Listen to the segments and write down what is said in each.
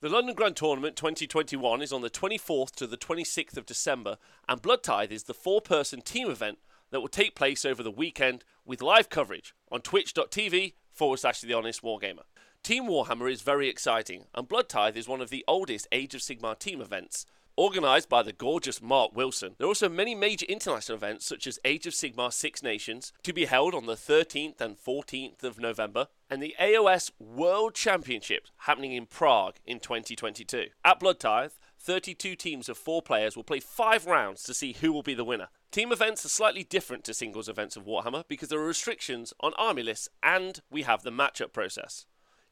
The London Grand Tournament 2021 is on the 24th to the 26th of December, and Blood Tithe is the four person team event that will take place over the weekend with live coverage on twitch.tv forward slash the honest wargamer. Team Warhammer is very exciting, and Blood Tithe is one of the oldest Age of Sigmar team events. Organised by the gorgeous Mark Wilson, there are also many major international events such as Age of Sigmar Six Nations to be held on the 13th and 14th of November, and the AOS World Championships happening in Prague in 2022. At Blood Tithe, 32 teams of four players will play five rounds to see who will be the winner. Team events are slightly different to singles events of Warhammer because there are restrictions on army lists and we have the matchup process.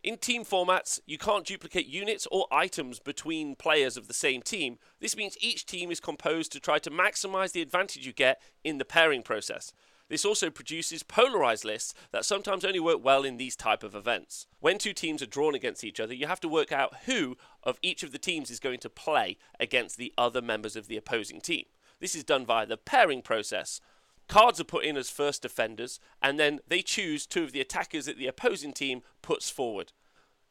In team formats, you can't duplicate units or items between players of the same team. This means each team is composed to try to maximize the advantage you get in the pairing process. This also produces polarized lists that sometimes only work well in these type of events. When two teams are drawn against each other, you have to work out who of each of the teams is going to play against the other members of the opposing team. This is done via the pairing process. Cards are put in as first defenders, and then they choose two of the attackers that the opposing team puts forward.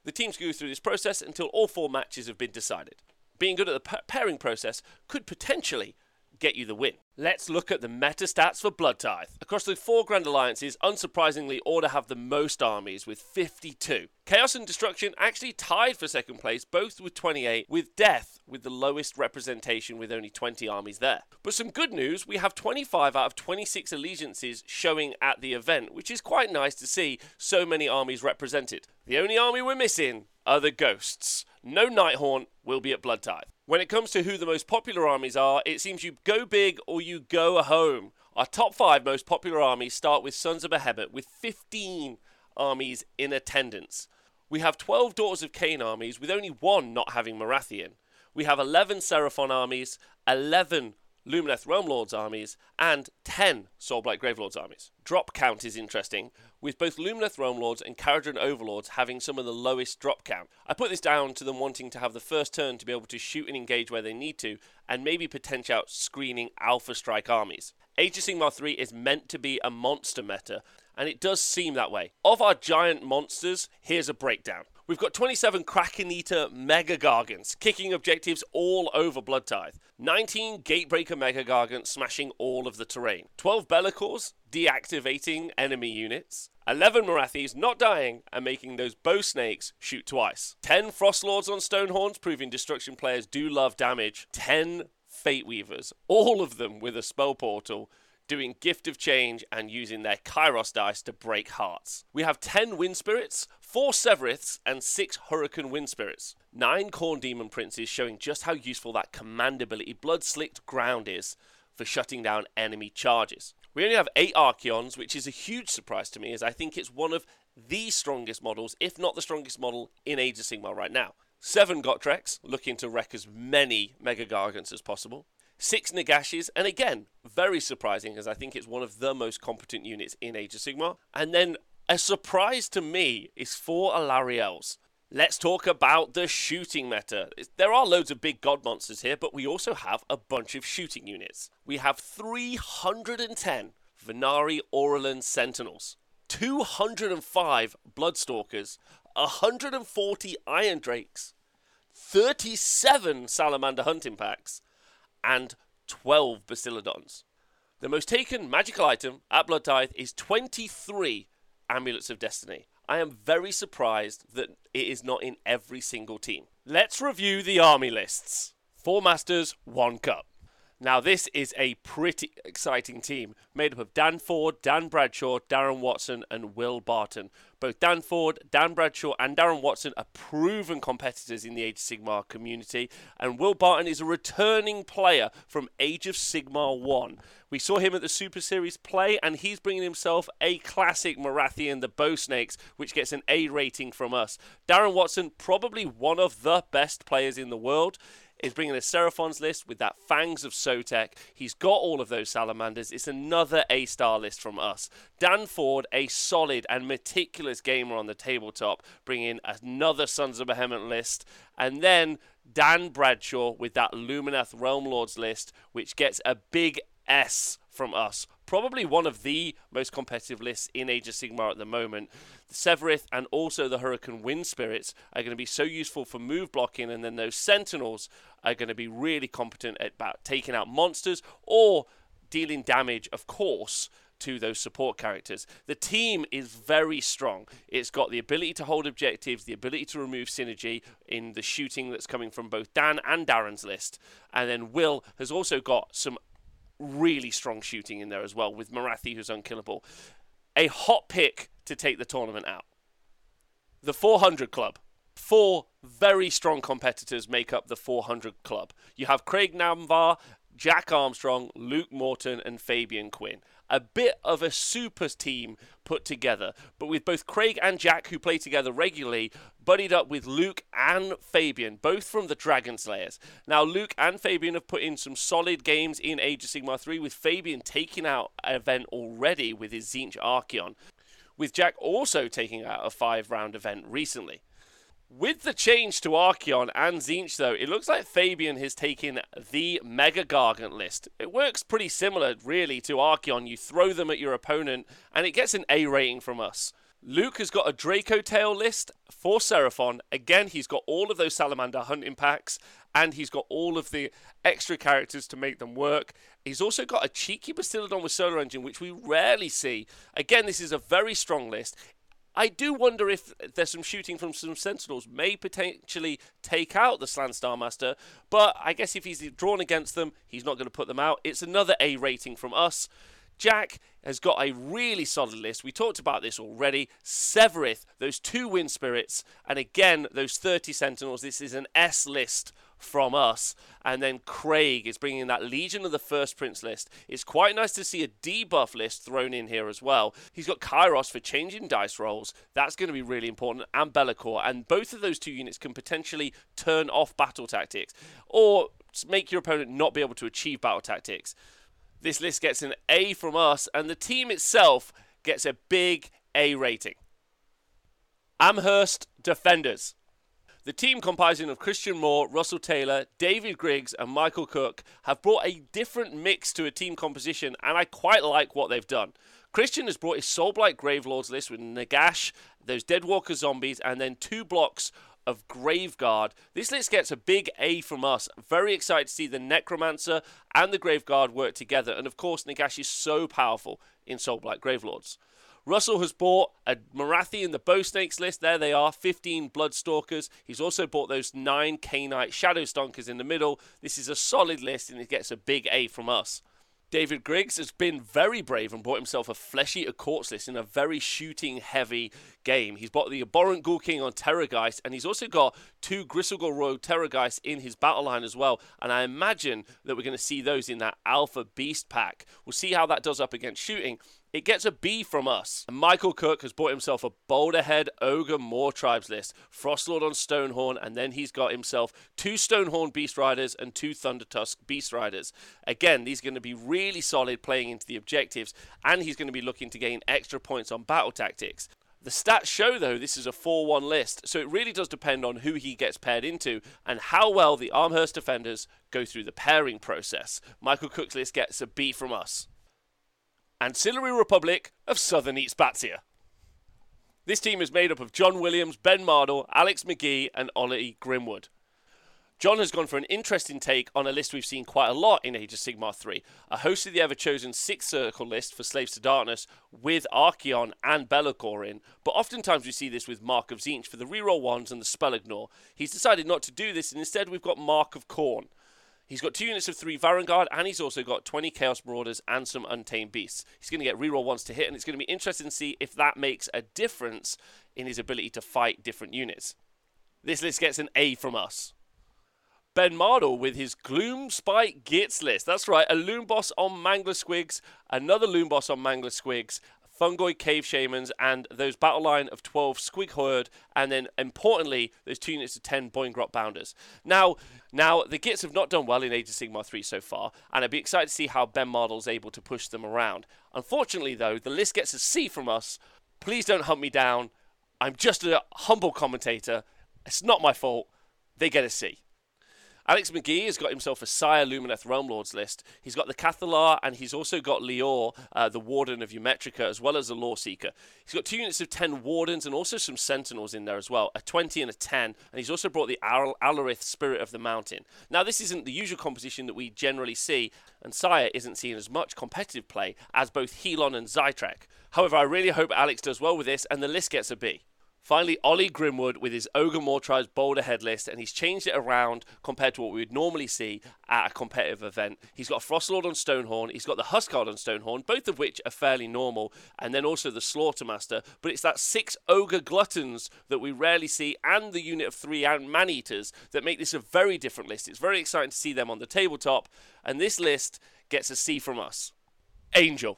The teams go through this process until all four matches have been decided. Being good at the pairing process could potentially get you the win. Let's look at the meta stats for Blood Tithe. Across the four Grand Alliances, unsurprisingly, Order have the most armies with 52. Chaos and Destruction actually tied for second place, both with 28, with Death with the lowest representation with only 20 armies there. But some good news, we have 25 out of 26 allegiances showing at the event, which is quite nice to see so many armies represented. The only army we're missing are the Ghosts. No Nighthaunt will be at Blood Tithe. When it comes to who the most popular armies are, it seems you go big or you go home. Our top five most popular armies start with Sons of Behemat, with 15 armies in attendance. We have 12 Daughters of Khaine armies, with only one not having Morathian. We have 11 Seraphon armies, 11 Lumineth Realm Lords armies, and 10 Soulblight Gravelords armies. Drop count is interesting, with both Lumineth Realm Lords and Kharadron Overlords having some of the lowest drop count. I put this down to them wanting to have the first turn to be able to shoot and engage where they need to, and maybe potential out screening Alpha Strike armies. Age of Sigmar 3 is meant to be a monster meta, and it does seem that way. Of our giant monsters, here's a breakdown. We've got 27 Kraken Eater Mega Gargants, kicking objectives all over Blood Tithe. 19 Gatebreaker Mega Gargants, smashing all of the terrain. 12 Be'lakors deactivating enemy units. 11 Morathis not dying and making those bow snakes shoot twice. 10 Frostlords on Stonehorns, proving destruction players do love damage. 10 Fate Weavers, all of them with a spell portal doing Gift of Change and using their Kairos dice to break hearts. We have 10 Wind Spirits, 4 Sevireths, and 6 Hurricane Wind Spirits. 9 Khorne Demon Princes showing just how useful that command ability Blood Slicked Ground is for shutting down enemy charges. We only have 8 Archaons, which is a huge surprise to me as I think it's one of the strongest models, if not the strongest model in Age of Sigmar right now. 7 Gotreks, looking to wreck as many Mega Gargants as possible six Nagashis, and again, very surprising as I think it's one of the most competent units in Age of Sigmar. And then a surprise to me is four Alariels. Let's talk about the shooting meta. There are loads of big god monsters here, but we also have a bunch of shooting units. We have 310 Vanari Auralan Sentinels, 205 Bloodstalkers, 140 Iron Drakes, 37 Salamander Hunting Packs, and 12 Bastiladons. The most taken magical item at Blood Tithe is 23 Amulets of Destiny. I am very surprised that it is not in every single team. Let's review the army lists. Four Masters, one Cup. Now, this is a pretty exciting team made up of Dan Ford, Dan Bradshaw, Darren Watson, and Will Barton. Both Dan Ford, Dan Bradshaw, and Darren Watson are proven competitors in the Age of Sigmar community, and Will Barton is a returning player from Age of Sigmar 1. We saw him at the Super Series play, and he's bringing himself a classic Morathian, the Bow Snakes, which gets an A rating from us. Darren Watson, probably one of the best players in the world is bringing a Seraphon's list with that Fangs of Sotek. He's got all of those salamanders. It's another A star list from us. Dan Ford, a solid and meticulous gamer on the tabletop, bringing another Sons of Behemat list. And then Dan Bradshaw with that Lumineth Realm Lords list, which gets a big S from us probably one of the most competitive lists in Age of Sigmar at the moment. The Sevireth and also the Hurricane Wind Spirits are going to be so useful for move blocking, and then those Sentinels are going to be really competent at about taking out monsters or dealing damage, of course, to those support characters. The team is very strong. It's got the ability to hold objectives, the ability to remove synergy in the shooting that's coming from both Dan and Darren's list. And then Will has also got some really strong shooting in there as well with Morathi, who's unkillable. A hot pick to take the tournament out. The 400 Club. Four very strong competitors make up the 400 Club. You have Craig Namvar, Jack Armstrong, Luke Morton, and Fabian Quinn a bit of a super team put together. But with both Craig and Jack, who play together regularly, buddied up with Luke and Fabian, both from the Dragon Slayers. Now, Luke and Fabian have put in some solid games in Age of Sigmar 3, with Fabian taking out an event already with his Tzeentch Archaon, with Jack also taking out a five round event recently. With the change to Archaon and Tzeentch, though, it looks like Fabian has taken the Mega Gargant list. It works pretty similar, really, to Archaon. You throw them at your opponent, and it gets an A rating from us. Luke has got a Draco Tail list for Seraphon. Again, he's got all of those Salamander hunting packs, and he's got all of the extra characters to make them work. He's also got a cheeky Bastiladon with Solar Engine, which we rarely see. Again, this is a very strong list. I do wonder if there's some shooting from some Sentinels may potentially take out the Slann Star Master, but I guess if he's drawn against them, he's not going to put them out. It's another A rating from us. Jack has got a really solid list. We talked about this already. Sevireth, those two Wind Spirits, and again, those 30 Sentinels. This is an S list from us. And then Craig is bringing that Legion of the First Prince list. It's quite nice to see a debuff list thrown in here as well. He's got Kairos for changing dice rolls. That's going to be really important. And Be'lakor. And both of those two units can potentially turn off battle tactics or make your opponent not be able to achieve battle tactics. This list gets an A from us, and the team itself gets a big A rating. Amherst Defenders. The team comprising of Christian Moore, Russell Taylor, David Griggs, and Michael Cook have brought a different mix to a team composition, and I quite like what they've done. Christian has brought his Soulblight Gravelords list with Nagash, those Deadwalker zombies, and then two blocks of Graveguard. This list gets a big A from us. Very excited to see the Necromancer and the Graveguard work together. And of course, Nagash is so powerful in Soulblight Gravelords. Russell has bought a Morathi in the Bow Snakes list. There they are, 15 Bloodstalkers. He's also bought those nine Khainite Shadowstalkers in the middle. This is a solid list and it gets a big A from us. David Griggs has been very brave and bought himself a Flesh Eater Courts list in a very shooting heavy game. He's bought the Abhorrent Ghoul King on Terrorgeist, and he's also got two Gristlegore Royal Terrorgeist in his battle line as well. And I imagine that we're going to see those in that Alpha Beast pack. We'll see how that does up against shooting. It gets a B from us. Michael Cook has bought himself a Boulderhead Ogor Mawtribes list, Frostlord on Stonehorn, and then he's got himself two Stonehorn Beast Riders and two Thundertusk Beast Riders. Again, these are going to be really solid playing into the objectives, and he's going to be looking to gain extra points on battle tactics. The stats show, though, this is a 4 1 list, so it really does depend on who he gets paired into and how well the Amherst defenders go through the pairing process. Michael Cook's list gets a B from us. Ancillary Republic of Southern East Batzia. This team is made up of John Williams, Ben Mardle, Alex McGee, and Ollie Grimwood. John has gone for an interesting take on a list we've seen quite a lot in Age of Sigmar 3. A host of the ever chosen Six Circle list for Slaves to Darkness with Archaon and Be'lakor in, but oftentimes we see this with Mark of Tzeentch for the reroll ones and the spell ignore. He's decided not to do this, and instead we've got Mark of Khorne. He's got two units of three Varanguard, and he's also got 20 Chaos Marauders and some Untamed Beasts. He's going to get reroll ones to hit, and it's going to be interesting to see if that makes a difference in his ability to fight different units. This list gets an A from us. Ben Mardle with his Gloomspite Gitz list. That's right, a Loon Boss on Mangler Squigs, another Loon Boss on Mangler Squigs, Fungoid Cave Shamans, and those battle line of 12 Squig Horde, and then importantly, those two units of 10 Boingrot Bounders. Now, now the Gits have not done well in Age of Sigmar 3 so far, and I'd be excited to see how Ben Mardle's able to push them around. Unfortunately, though, the list gets a C from us. Please don't hunt me down. I'm just a humble commentator. It's not my fault. They get a C. Alex McGee has got himself a Syar Lumineth Realm Lords list. He's got the Cathalar and he's also got Lior, uh, the Warden of Ymetrica, as well as the Loreseeker. He's got two units of 10 Wardens and also some Sentinels in there as well, a 20 and a 10. And he's also brought the Al- Alarith Spirit of the Mountain. Now, this isn't the usual composition that we generally see, and Syar isn't seeing as much competitive play as both Helon and Zaitrec. However, I really hope Alex does well with this and the list gets a B. Finally, Ollie Grimwood with his Ogor Mawtribe's Boulder Head list, and he's changed it around compared to what we would normally see at a competitive event. He's got Frostlord on Stonehorn, he's got the Huskard on Stonehorn, both of which are fairly normal, and then also the Slaughtermaster. But it's that six Ogre Gluttons that we rarely see, and the unit of three and Man Eaters that make this a very different list. It's very exciting to see them on the tabletop, and this list gets a C from us. Angel.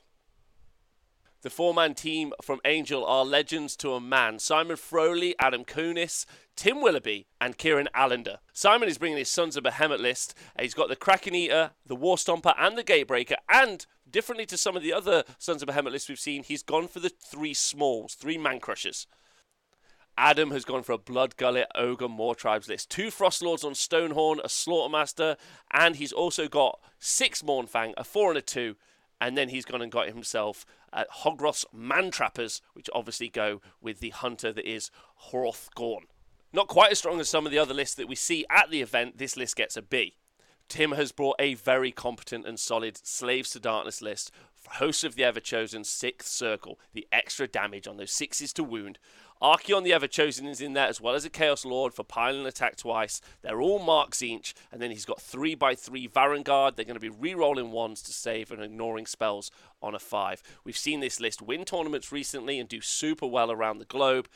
The four man team from Angel are legends to a man Simon Froley, Adam Kunis, Tim Willoughby, and Kieran Allender. Simon is bringing his Sons of Behemat list. He's got the Kraken Eater, the War Stomper, and the Gatebreaker, and differently to some of the other Sons of Behemat lists we've seen, he's gone for the three smalls, three man crushers. Adam has gone for a Blood Gullet Ogor Mawtribes list. Two Frost Lords on Stonehorn, a Slaughtermaster, and he's also got six Mournfang, a four and a two, and then he's gone and got himself uh, Hrothgorn's Mantrappers, which obviously go with the hunter that is Hrothgorn. Not quite as strong as some of the other lists that we see at the event, this list gets a B. Tim has brought a very competent and solid Slaves to Darkness list Hosts of the Everchosen, Sixth Circle, the extra damage on those sixes to wound, Archaon the Everchosen is in there as well as a Chaos Lord for pile and attack twice. They're all marks each, and then he's got 3 by 3 Varanguard. They're going to be re rolling ones to save and ignoring spells on a 5. We've seen this list win tournaments recently and do super well around the globe.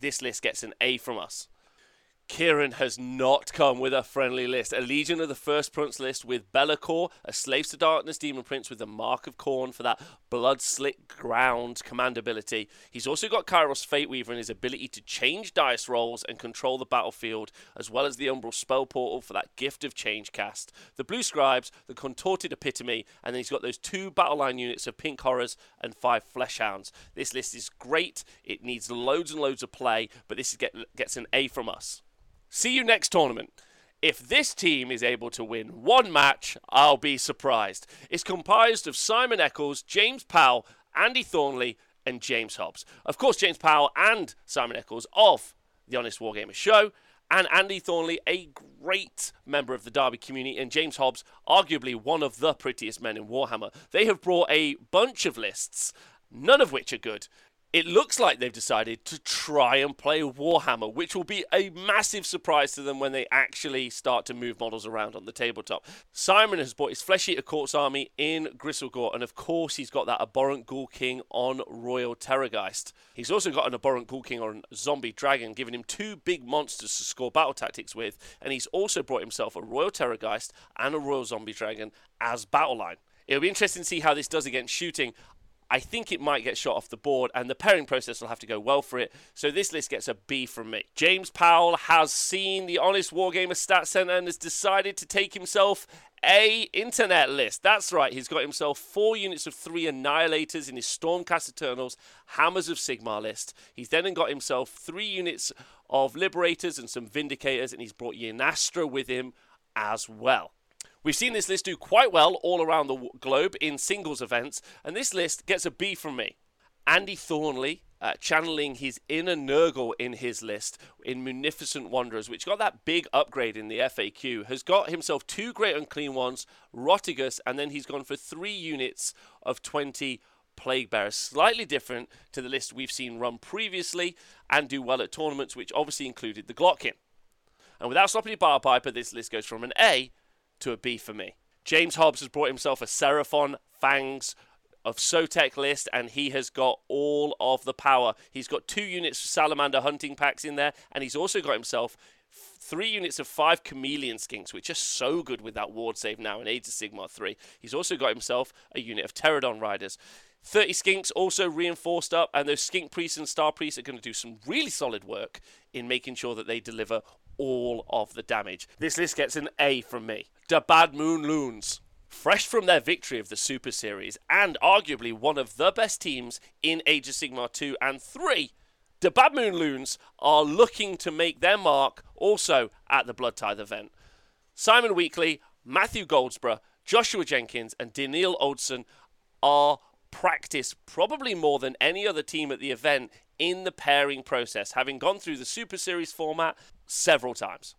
This list gets an A from us. Kieran has not come with a friendly list. A Legion of the First Prince list with Be'lakor, a Slaves to Darkness Demon Prince with the Mark of Khorne for that blood slick ground command ability. He's also got Kairos Fateweaver and his ability to change dice rolls and control the battlefield, as well as the Umbral Spell Portal for that Gift of Change cast. The Blue Scribes, the Contorted Epitome, and then he's got those two battle line units of Pink Horrors and five Fleshhounds. This list is great. It needs loads and loads of play, but this get, gets an A from us. See you next tournament. If this team is able to win one match, I'll be surprised. It's comprised of Simon Eccles, James Powell, Andy Thornley, and James Hobbs. Of course, James Powell and Simon Eccles of the Honest Wargamer show, and Andy Thornley, a great member of the Derby community, and James Hobbs, arguably one of the prettiest men in Warhammer. They have brought a bunch of lists, none of which are good, it looks like they've decided to try and play Warhammer, which will be a massive surprise to them when they actually start to move models around on the tabletop. Simon has bought his Flesh Eater Courts army in Gristlegore, and of course, he's got that Abhorrent Ghoul King on Royal Terrorgeist. He's also got an Abhorrent Ghoul King on Zombie Dragon, giving him two big monsters to score battle tactics with, and he's also brought himself a Royal Terrorgeist and a Royal Zombie Dragon as battle line. It'll be interesting to see how this does against shooting. I think it might get shot off the board, and the pairing process will have to go well for it. So this list gets a B from me. James Powell has seen the Honest Wargamer Stat Center and has decided to take himself a internet list. That's right, he's got himself four units of three Annihilators in his Stormcast Eternals Hammers of Sigmar list. He's then got himself three units of Liberators and some Vindicators, and he's brought Yndrasta with him as well. We've seen this list do quite well all around the globe in singles events, and this list gets a B from me. Andy Thornley, uh, channeling his inner Nurgle in his list in Munificent Wanderers, which got that big upgrade in the FAQ, has got himself two great unclean ones, Rotigus, and then he's gone for three units of 20 Plague Bearers. Slightly different to the list we've seen run previously and do well at tournaments, which obviously included the Glottkin. And without stopping your bar piper, this list goes from an A to a B for me. James Hobbs has brought himself a Seraphon Fangs of Sotek list, and he has got all of the power. He's got two units of Salamander hunting packs in there, and he's also got himself three units of five chameleon skinks, which are so good with that ward save now in Age of Sigmar 3. He's also got himself a unit of Terradon riders. 30 skinks also reinforced up, and those skink priests and star priests are going to do some really solid work in making sure that they deliver all of the damage. This list gets an A from me. The Bad Moon Loons. Fresh from their victory of the Super Series, and arguably one of the best teams in Age of Sigmar 2 and 3, the Bad Moon Loons are looking to make their mark also at the Blood Tithe event. Simon Weekly, Matthew Goldsborough, Joshua Jenkins, and Daniil Olson are practiced probably more than any other team at the event in the pairing process, having gone through the Super Series format several times.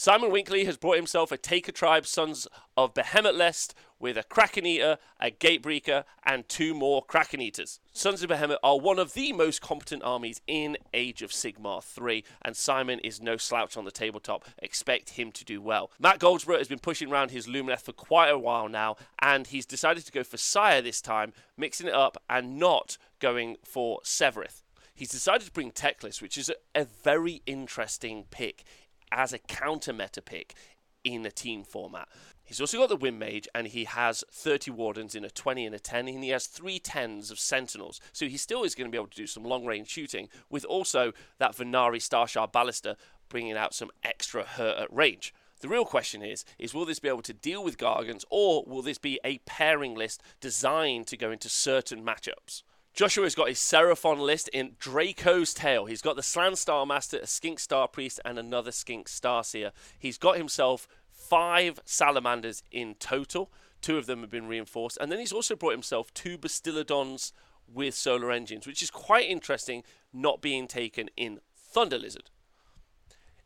Simon Winkley has brought himself a Taker Tribe Sons of Behemat list with a Kraken Eater, a Gatebreaker, and two more Kraken Eaters. Sons of Behemat are one of the most competent armies in Age of Sigmar 3, and Simon is no slouch on the tabletop. Expect him to do well. Matt Goldsborough has been pushing around his Lumineth for quite a while now, and he's decided to go for Syar this time, mixing it up and not going for Sevireth. He's decided to bring Teclis, which is a, a very interesting pick as a counter meta pick in a team format. He's also got the Wind Mage, and he has 30 Wardens in a 20 and a 10, and he has three tens of Sentinels. So he still is going to be able to do some long range shooting, with also that Vanari Starshard Ballista bringing out some extra hurt at range. The real question is, is will this be able to deal with Gargants, or will this be a pairing list designed to go into certain matchups? Joshua's got his Seraphon list in Draco's Tail. He's got the Slann Star Master, a Skink Star Priest, and another Skink Star Seer. He's got himself five Salamanders in total. Two of them have been reinforced. And then he's also brought himself two Bastiladons with solar engines, which is quite interesting, not being taken in Thunder Lizard.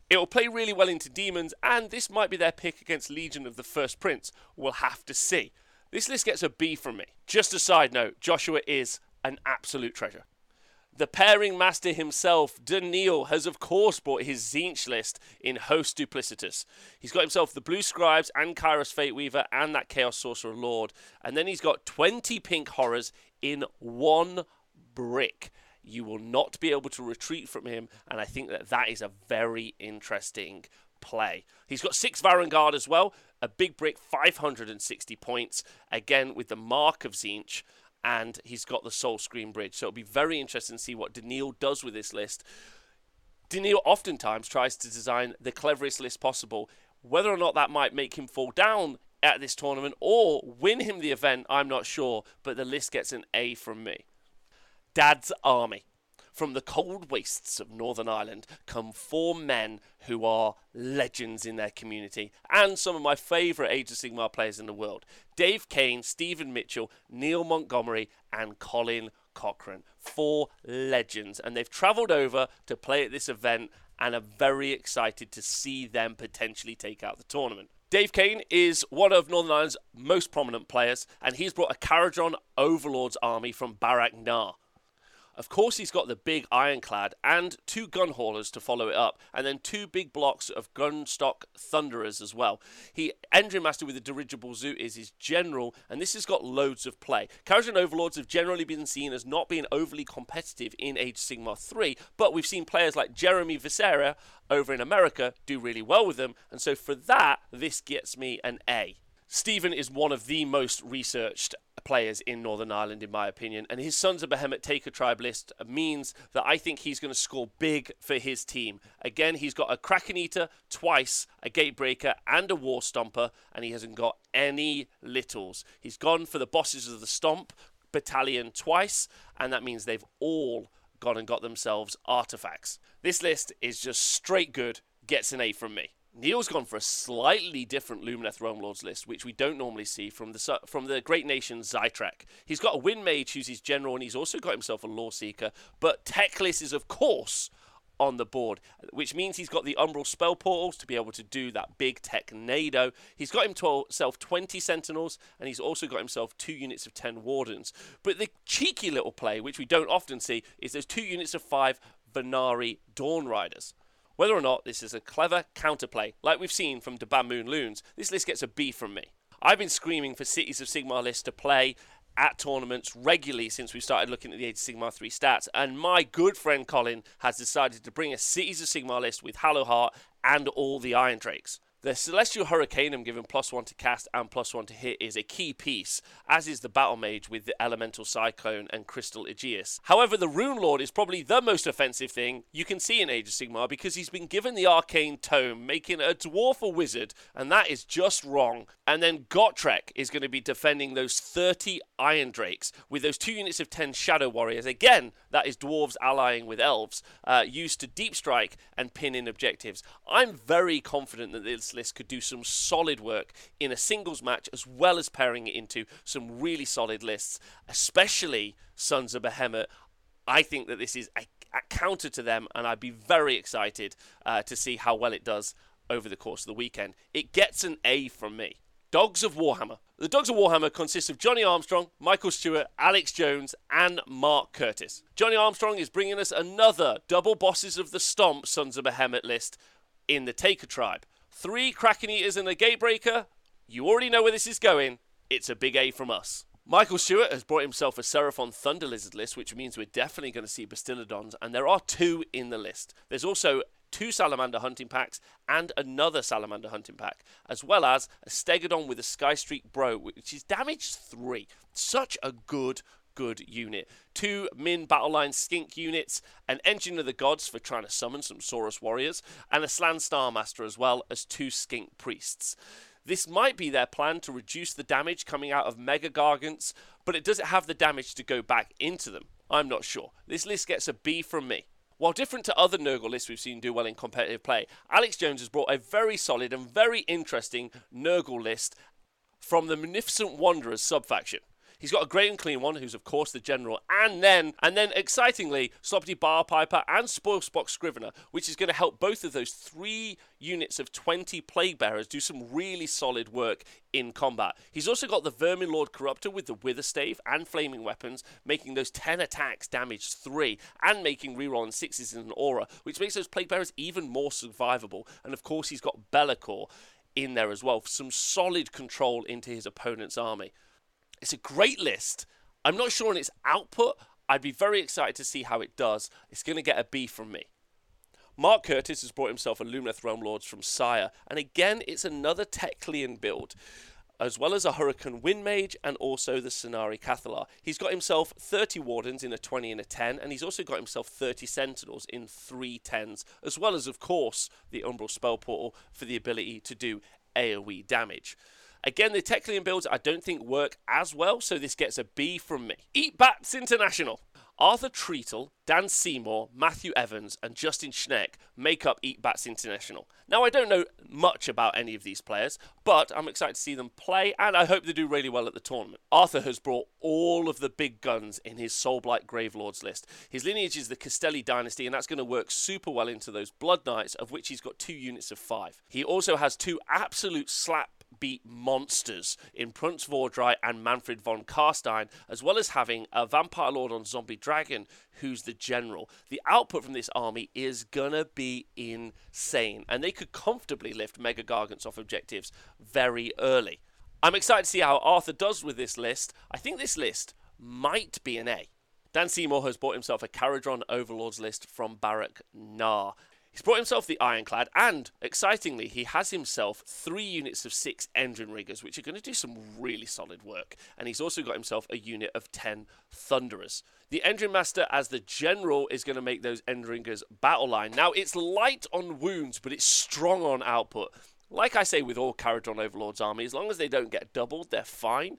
It will play really well into Demons, and this might be their pick against Legion of the First Prince. We'll have to see. This list gets a B from me. Just a side note Joshua is an absolute treasure. The pairing master himself, Daniil, has of course brought his Tzeentch list in Host Duplicitus. He's got himself the Blue Scribes and Kairos Fate Weaver and that Chaos Sorcerer Lord. And then he's got 20 pink horrors in one brick. You will not be able to retreat from him, and I think that that is a very interesting play. He's got six Varanguard as well, a big brick, 560 points, again with the mark of Tzeentch and he's got the Soul Scream Bridge. So it'll be very interesting to see what Daniil does with this list. Daniil oftentimes tries to design the cleverest list possible. Whether or not that might make him fall down at this tournament or win him the event, I'm not sure, but the list gets an A from me. Dad's Army. From the cold wastes of Northern Ireland come four men who are legends in their community and some of my favourite Age of Sigmar players in the world Dave Kane, Stephen Mitchell, Neil Montgomery, and Colin Cochrane. Four legends. And they've travelled over to play at this event and are very excited to see them potentially take out the tournament. Dave Kane is one of Northern Ireland's most prominent players, and he's brought a Kharadron Overlord's army from Barak Nar. Of course, he's got the big ironclad and two gun haulers to follow it up, and then two big blocks of Grundstok thunderers as well. He Endrinmaster with the dirigible zoo is his general, and this has got loads of play. Kharadron Overlords have generally been seen as not being overly competitive in Age Sigmar 3, but we've seen players like Jeremy Viscera over in America do really well with them, and so for that, this gets me an A. Stephen is one of the most researched players in Northern Ireland, in my opinion, and his Sons of Behemat Taker Tribe list means that I think he's going to score big for his team. Again, he's got a Kraken Eater twice, a Gatebreaker, and a War Stomper, and he hasn't got any littles. He's gone for the bosses of the Stomp battalion twice, and that means they've all gone and got themselves artifacts. This list is just straight good, gets an A from me. Neil's gone for a slightly different Lumineth Realm Lords list, which we don't normally see from the from the great nation Zaitrec. He's got a Wind Mage who's his general, and he's also got himself a Loreseeker. But Teclis is, of course, on the board, which means he's got the Umbral Spell Portals to be able to do that big Technado. He's got himself 20 Sentinels, and he's also got himself two units of 10 Wardens. But the cheeky little play, which we don't often see, is those two units of five Vanari Dawn Riders. Whether or not this is a clever counterplay, like we've seen from the Moon Loons, this list gets a B from me. I've been screaming for Cities of Sigmar lists to play at tournaments regularly since we started looking at the Age of Sigmar 3 stats, and my good friend Colin has decided to bring a Cities of Sigmar list with Hallowheart and all the Iron Drakes. The Celestial Hurricanum given plus one to cast and plus one to hit is a key piece, as is the Battle Mage with the Elemental Cyclone and Crystal Aegeus. However, the Rune Lord is probably the most offensive thing you can see in Age of Sigmar because he's been given the Arcane Tome, making a dwarf a wizard, and that is just wrong. And then Gotrek is going to be defending those 30 Iron Drakes with those two units of 10 Shadow Warriors. Again, that is dwarves allying with elves, uh, used to deep strike and pin in objectives. I'm very confident that this could do some solid work in a singles match as well as pairing it into some really solid lists, especially Sons of Behemat. I think that this is a, a counter to them, and I'd be very excited uh, to see how well it does over the course of the weekend. It gets an A from me. Dogs of Warhammer. The Dogs of Warhammer consists of Johnny Armstrong, Michael Stewart, Alex Jones, and Mark Curtis. Johnny Armstrong is bringing us another double bosses of the Stomp Sons of Behemat list in the Taker tribe. Three Kraken Eaters and a Gatebreaker. You already know where this is going. It's a big A from us. Michael Stewart has brought himself a Seraphon Thunder Lizard list, which means we're definitely going to see Bastiladons, and there are two in the list. There's also two salamander hunting packs, and another salamander hunting pack, as well as a Stegadon with a Sky Streak Bro, which is damage 3. Such a good, good unit. Two Min Battleline Skink units, an Engine of the Gods for trying to summon some Saurus warriors, and a Slann Star Master as well as two Skink Priests. This might be their plan to reduce the damage coming out of Mega Gargants, but it doesn't have the damage to go back into them. I'm not sure. This list gets a B from me. While different to other Nurgle lists we've seen do well in competitive play, Alex Jones has brought a very solid and very interesting Nurgle list from the Munificent Wanderers sub-faction. He's got a great unclean one, who's of course the general, and then and then excitingly, Sloppity Bilepiper and Spoilpox Scrivener, which is going to help both of those three units of 20 Plague Bearers do some really solid work in combat. He's also got the Vermin Lord Corruptor with the Wither Stave and Flaming Weapons, making those 10 attacks damage 3, and making rerolling 6s in an aura, which makes those Plague Bearers even more survivable. And of course, he's got Be'lakor in there as well, some solid control into his opponent's army. It's a great list. I'm not sure on its output. I'd be very excited to see how it does. It's going to get a B from me. Mark Curtis has brought himself a Lumineth Realm Lords from Syar, and again, it's another Teclian build, as well as a Hurricane Wind Mage and also the Scinari Cathallar. He's got himself 30 Wardens in a 20 and a 10, and he's also got himself 30 Sentinels in three 10s, as well as, of course, the Umbral Spell Portal for the ability to do AoE damage. Again, the Teclian builds I don't think work as well, so this gets a B from me. Eat Bats International. Arthur Treatle, Dan Seymour, Matthew Evans, and Justin Schneck make up Eat Bats International. Now, I don't know much about any of these players, but I'm excited to see them play, and I hope they do really well at the tournament. Arthur has brought all of the big guns in his Soulblight Gravelords list. His lineage is the Kastelai dynasty, and that's going to work super well into those Blood Knights, of which he's got two units of five. He also has two absolute slap beat monsters in Prince Vhordrai and Mannfred von Carstein, as well as having a Vampire Lord on Zombie Dragon who's the general. The output from this army is gonna be insane, and they could comfortably lift Mega Gargants off objectives very early. I'm excited to see how Arthur does with this list. I think this list might be an A. Dan Seymour has bought himself a Kharadron Overlords list from Barak Nar. He's brought himself the Ironclad, and excitingly, he has himself three units of six Endrinriggers, which are going to do some really solid work. And he's also got himself a unit of 10 Thunderers. The Endrinmaster, as the general, is going to make those Endrinriggers battle line. Now, it's light on wounds, but it's strong on output. Like I say with all Kharadron Overlord's army, as long as they don't get doubled, they're fine.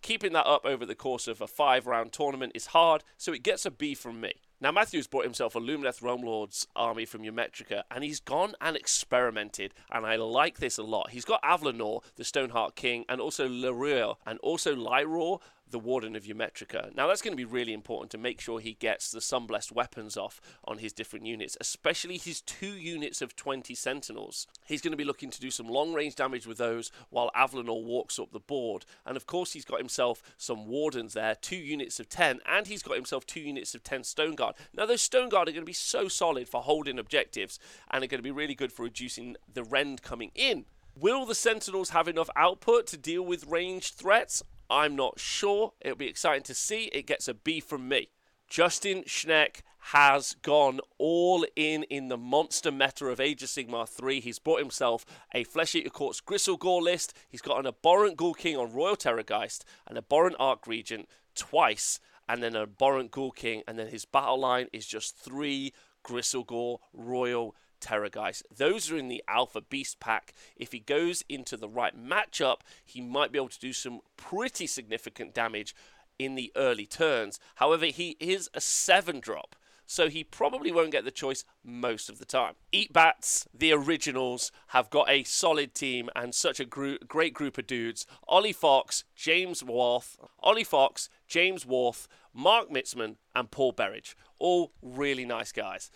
Keeping that up over the course of a five round tournament is hard, so it gets a B from me. Now, Matthew's brought himself a Lumineth Realm Lords army from Ymetrica, and he's gone and experimented, and I like this a lot. He's got Avalenor, the Stoneheart King, and also Loreur, and also Lyrior, the Warden of Ymetrica. Now, that's going to be really important to make sure he gets the Sunblessed weapons off on his different units, especially his two units of 20 Sentinels. He's going to be looking to do some long range damage with those while Avalenor walks up the board. And of course, he's got himself some Wardens there, two units of 10, and he's got himself two units of 10 Stone Guard. Now, those Stone Guard are going to be so solid for holding objectives and are going to be really good for reducing the rend coming in. Will the Sentinels have enough output to deal with ranged threats? I'm not sure. It'll be exciting to see. It gets a B from me. Justin Schneck has gone all in in the monster meta of Age of Sigmar 3. He's brought himself a Flesh Eater Court's Gristlegore list. He's got an Abhorrent Ghoul King on Royal Terrorgeist, an Abhorrent Archregent twice, and then an Abhorrent Ghoul King, and then his battle line is just three Gristle Gore Royal Terrorgeist. Those are in the Alpha Beast pack. If he goes into the right matchup, he might be able to do some pretty significant damage in the early turns. However, he is a 7 drop. so he probably won't get the choice most of the time. Eat Bats, the originals, have got a solid team and such a great group of dudes. Ollie Fox, James Worth, Ollie Fox, James Worth, Mark Mitzman, and Paul Berridge. All really nice guys.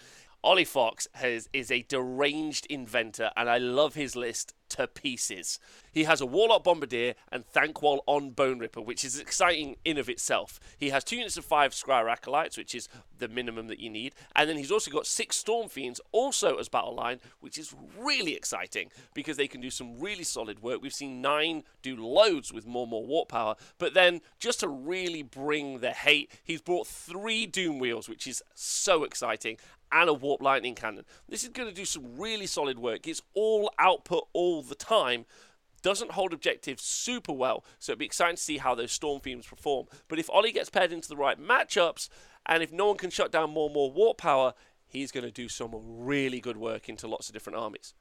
Ollie Fox has, is a deranged inventor, and I love his list to pieces. He has a Warlock Bombardier and Thanquol on Bone Ripper, which is exciting in of itself. He has two units of five Skryre Acolytes, which is the minimum that you need, and then he's also got six Storm Fiends also as battle line, which is really exciting because they can do some really solid work. We've seen nine do loads with more and more warp power, but then just to really bring the hate, he's brought three Doom Wheels, which is so exciting, and a Warp Lightning Cannon. This is going to do some really solid work. It's all output all the time. Doesn't hold objectives super well, so it'd be exciting to see how those Storm Fiends perform. But if Ollie gets paired into the right matchups, and if no one can shut down more and more warp power, he's going to do some really good work into lots of different armies.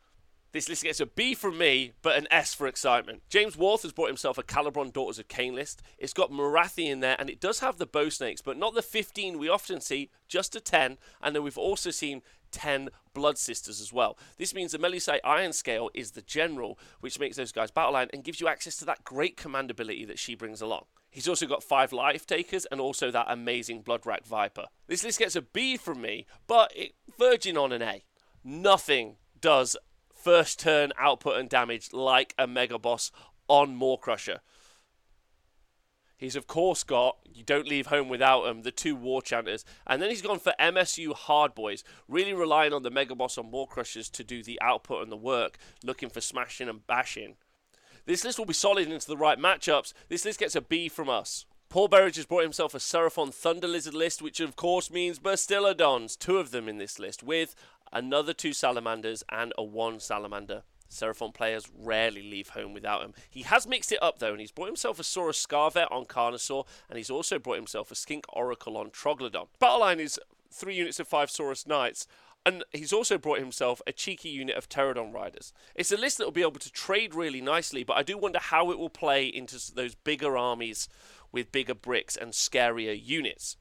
This list gets a B from me, but an S for excitement. James Worth has brought himself a Khailebron Daughters of Khaine list. It's got Morathi in there, and it does have the Bow Snakes, but not the 15 we often see, just a 10. And then we've also seen 10 Blood Sisters as well. This means the Melusai Iron Scale is the general, which makes those guys battle line and gives you access to that great command ability that she brings along. He's also got five life takers and also that amazing Bloodwrack Viper. This list gets a B from me, but it, verging on an A. Nothing does first turn output and damage like a Mega Boss on Maw-Krusha. He's of course got you don't leave home without him, the two war chanters, and then he's gone for MSU hard boys, really relying on the Mega Boss on Maw-Krushas to do the output and the work, looking for smashing and bashing. This list will be solid into the right matchups. This list gets a B from us. Paul Berridge has brought himself a Seraphon Thunder Lizard list, which of course means Bastiladons, two of them in this list, with another two Salamanders and a one Salamander. Seraphon players rarely leave home without him. He has mixed it up though, and he's brought himself a Saurus Scarvet on Carnosaur, and he's also brought himself a Skink Oracle on Troglodon. Battleline is three units of five Saurus Knights, and he's also brought himself a cheeky unit of Terradon Riders. It's a list that will be able to trade really nicely, but I do wonder how it will play into those bigger armies with bigger bricks and scarier units.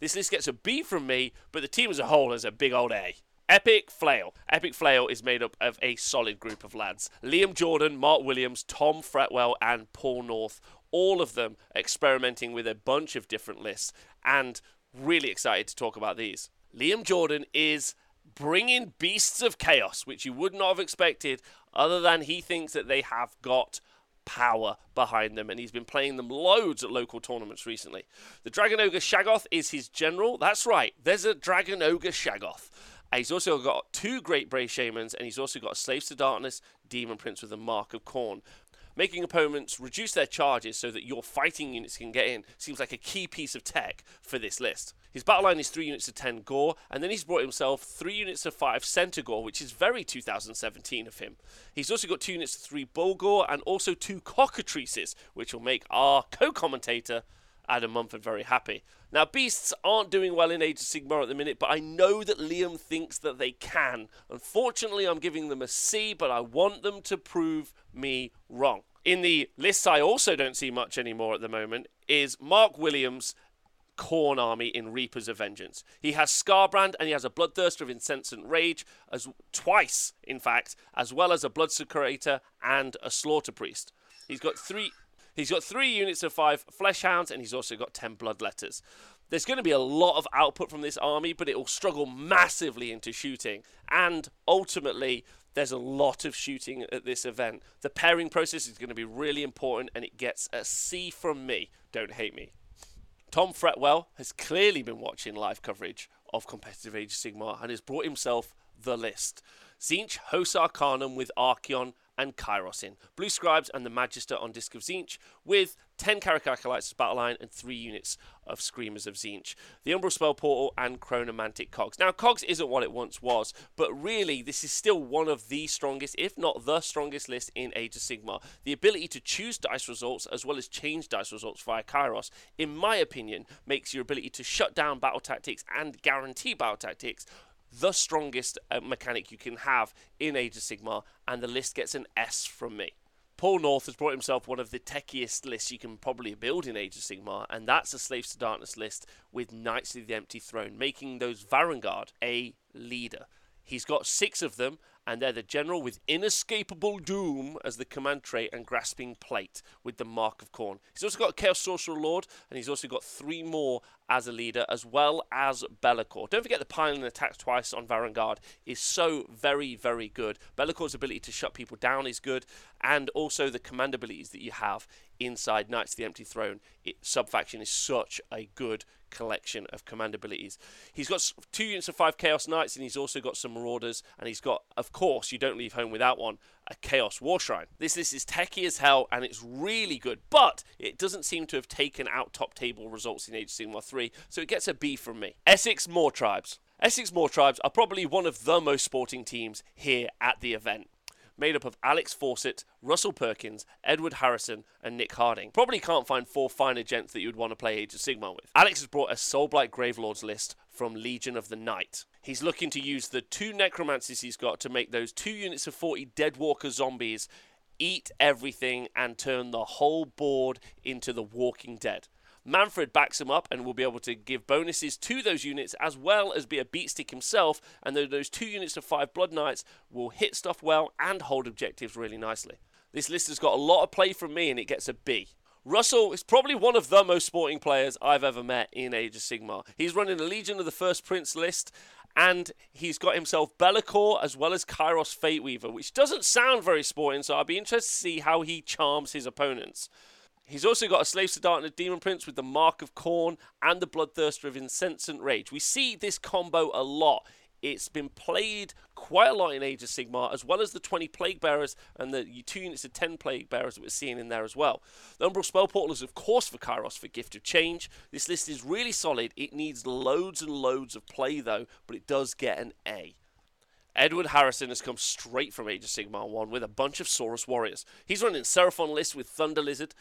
This list gets a B from me, but the team as a whole has a big old A. Epic Flail. Epic Flail is made up of a solid group of lads. Liam Jordan, Mark Williams, Tom Fretwell, and Paul North. All of them experimenting with a bunch of different lists and really excited to talk about these. Liam Jordan is bringing Beasts of Chaos, which you would not have expected, other than he thinks that they have got power behind them, and he's been playing them loads at local tournaments recently. The Dragon Ogre Shaggoth is his general. That's right, there's a Dragon Ogre Shaggoth. And he's also got two great Bray-Shamans, and he's also got Slaves to Darkness Demon Prince with a Mark of Khorne. making opponents reduce their charges so that your fighting units can get in seems like a key piece of tech for this list. His battle line is 3 units of 10 Gore, and then he's brought himself 3 units of 5 Centaur, which is very 2017 of him. He's also got 2 units of 3 Bulgor, and also 2 Cockatrices, which will make our co commentator Adam Mumford very happy. Now, Beasts aren't doing well in Age of Sigmar at the minute, but I know that Liam thinks that they can. Unfortunately, I'm giving them a C, but I want them to prove me wrong. In the lists I also don't see much anymore at the moment is Mark Williams' Khorne army in Reapers of Vengeance. He has Skarbrand and he has a Bloodthirster of Incessant Rage, as twice, in fact, as well as a Bloodsecrator and a Slaughter Priest. He's got three He's got three units of five flesh hounds, and he's also got 10 Bloodletters. There's going to be a lot of output from this army, but it will struggle massively into shooting. And ultimately, there's a lot of shooting at this event. The pairing process is going to be really important, and it gets a C from me. Don't hate me. Tom Fretwell has clearly been watching live coverage of competitive Age of Sigmar and has brought himself the list. Tzeentch hosts Arcanum with Archaon and Kairos in. Blue Scribes and the Magister on Disc of Tzeentch, with 10 Kairic Acolytes battle line and 3 units of Screamers of Tzeentch. The Umbral Spell Portal and Chronomantic Cogs. Now, Cogs isn't what it once was, but really, this is still one of the strongest, if not the strongest list in Age of Sigmar. The ability to choose dice results as well as change dice results via Kairos, in my opinion, makes your ability to shut down battle tactics and guarantee battle tactics the strongest uh, mechanic you can have in Age of Sigmar, and the list gets an S from me. Paul North has brought himself one of the techiest lists you can probably build in Age of Sigmar, and that's a Slaves to Darkness list with Knights of the Empty Throne, making those Varanguard a leader. He's got six of them, and they're the general with inescapable doom as the command trait and grasping plate with the mark of Khorne. He's also got Chaos Sorcerer Lord, and he's also got three more as a leader, as well as Be'lakor. Don't forget the piling attack twice on Varanguard is so very, very good. Be'lakor's ability to shut people down is good, and also the command abilities that you have inside Knights of the Empty Throne. It, subfaction is such a good collection of command abilities. He's got two units of five Chaos Knights, and he's also got some Marauders, and he's got, of course, you don't leave home without one, a Chaos War Shrine. This list is techie as hell, and it's really good, but it doesn't seem to have taken out top table results in Age of Sigmar 3, so it gets a B from me. Essex Mawtribes. Essex Mawtribes are probably one of the most sporting teams here at the event made up of Alex Fawcett, Russell Perkins, Edward Harrison, and Nick Harding. Probably can't find four finer gents that you would want to play Age of Sigmar with. Alex has brought a Soulblight Gravelords list from Legion of the Night. He's looking to use the two necromancers he's got to make those two units of 40 Deadwalker zombies eat everything and turn the whole board into the Walking Dead. Mannfred backs him up and will be able to give bonuses to those units as well as be a beatstick himself. And those two units of five Blood Knights will hit stuff well and hold objectives really nicely. This list has got a lot of play from me and it gets a B. Russell is probably one of the most sporting players I've ever met in Age of Sigmar. He's running a Legion of the First Prince list, and he's got himself Be'lakor as well as Kairos Fateweaver, which doesn't sound very sporting, so I'll be interested to see how he charms his opponents. He's also got a Slaves to Darkness Demon Prince with the Mark of Khorne and the Bloodthirster of Incessant Rage. We see this combo a lot. It's been played quite a lot in Age of Sigmar, as well as the 20 Plague Bearers and the two units of 10 Plague Bearers that we're seeing in there as well. The Umbral Spell Portal is, of course, for Kairos for Gift of Change. This list is really solid. It needs loads and loads of play, though, but it does get an A. Edward Harrison has come straight from Age of Sigmar 1 with a bunch of Saurus Warriors. He's running Seraphon list with Thunder Lizard,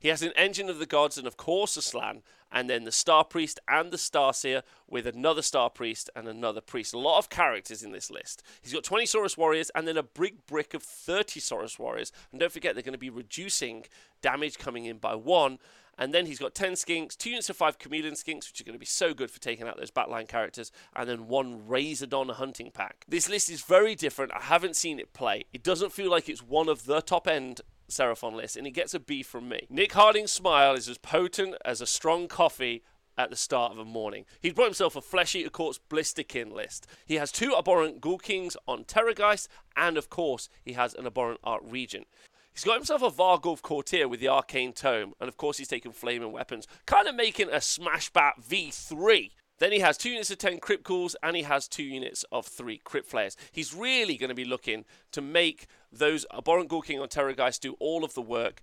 he has an Engine of the Gods and, of course, a Slann, and then the Star Priest and the Star Seer with another Star Priest and another Priest. A lot of characters in this list. He's got 20 Saurus Warriors and then a big brick of 30 Saurus Warriors. And don't forget, they're going to be reducing damage coming in by one. And then he's got 10 skinks, 2 units of 5 chameleon skinks, which are going to be so good for taking out those backline characters, and then one Razordon hunting pack. This list is very different. I haven't seen it play. It doesn't feel like it's one of the top end Seraphon list, and he gets a B from me. Nick Harding's smile is as potent as a strong coffee at the start of a morning. He's brought himself a Flesh Eater Court's Blisterkin list. He has two Abhorrent Ghoul Kings on Terrorgeist, and of course, he has an Abhorrent Archregent. He's got himself a Varghulf Courtier with the Arcane Tome, and of course, he's taken Flaming Weapons, kind of making a Smashbat V3 then he has two units of 10 Crypt Ghouls and he has two units of three Crypt Flayers. He's really going to be looking to make those uh, Abhorrent Ghoul King on Terrorgeist do all of the work.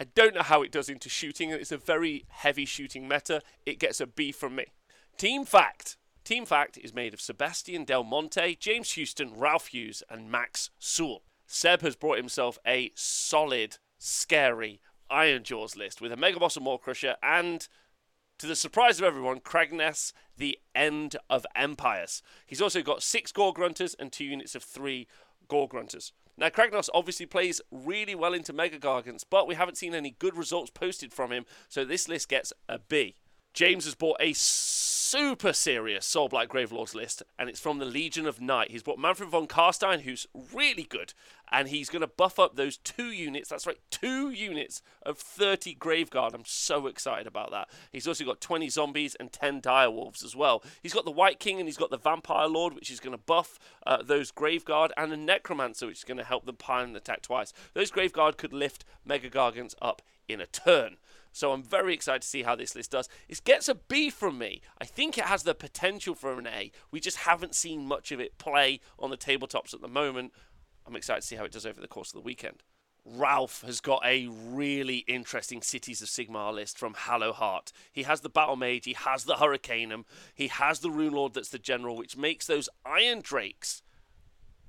I don't know how it does into shooting. It's a very heavy shooting meta. It gets a B from me. Team Fact. Team Fact is made of Sebastian Del Monte, James Houston, Ralph Hughes, and Max Sewell. Seb has brought himself a solid, scary Ironjawz list with a Mega Boss and Maw-Krusha and to the surprise of everyone, Kragnos, the end of empires. He's also got six Gore Grunters and two units of three Gore Grunters. Now, Kragnos obviously plays really well into Mega Gargants, but we haven't seen any good results posted from him, so this list gets a B. James has bought a super serious Soulblight Gravelords list, and it's from the Legion of Night. He's bought Mannfred von Carstein, who's really good, and he's going to buff up those two units. That's right, two units of 30 Graveguard. I'm so excited about that. He's also got 20 zombies and 10 direwolves as well. He's got the Wight King and he's got the Vampire Lord, which is going to buff uh, those Graveguard, and a Necromancer, which is going to help them pile and attack twice. Those Graveguard could lift Mega Gargants up in a turn. So I'm very excited to see how this list does. It gets a B from me. I think it has the potential for an A. We just haven't seen much of it play on the tabletops at the moment. I'm excited to see how it does over the course of the weekend. Ralph has got a really interesting Cities of Sigmar list from Hallowheart. He has the Battle Mage, he has the Hurricanum, he has the Rune Lord that's the General, which makes those Iron Drakes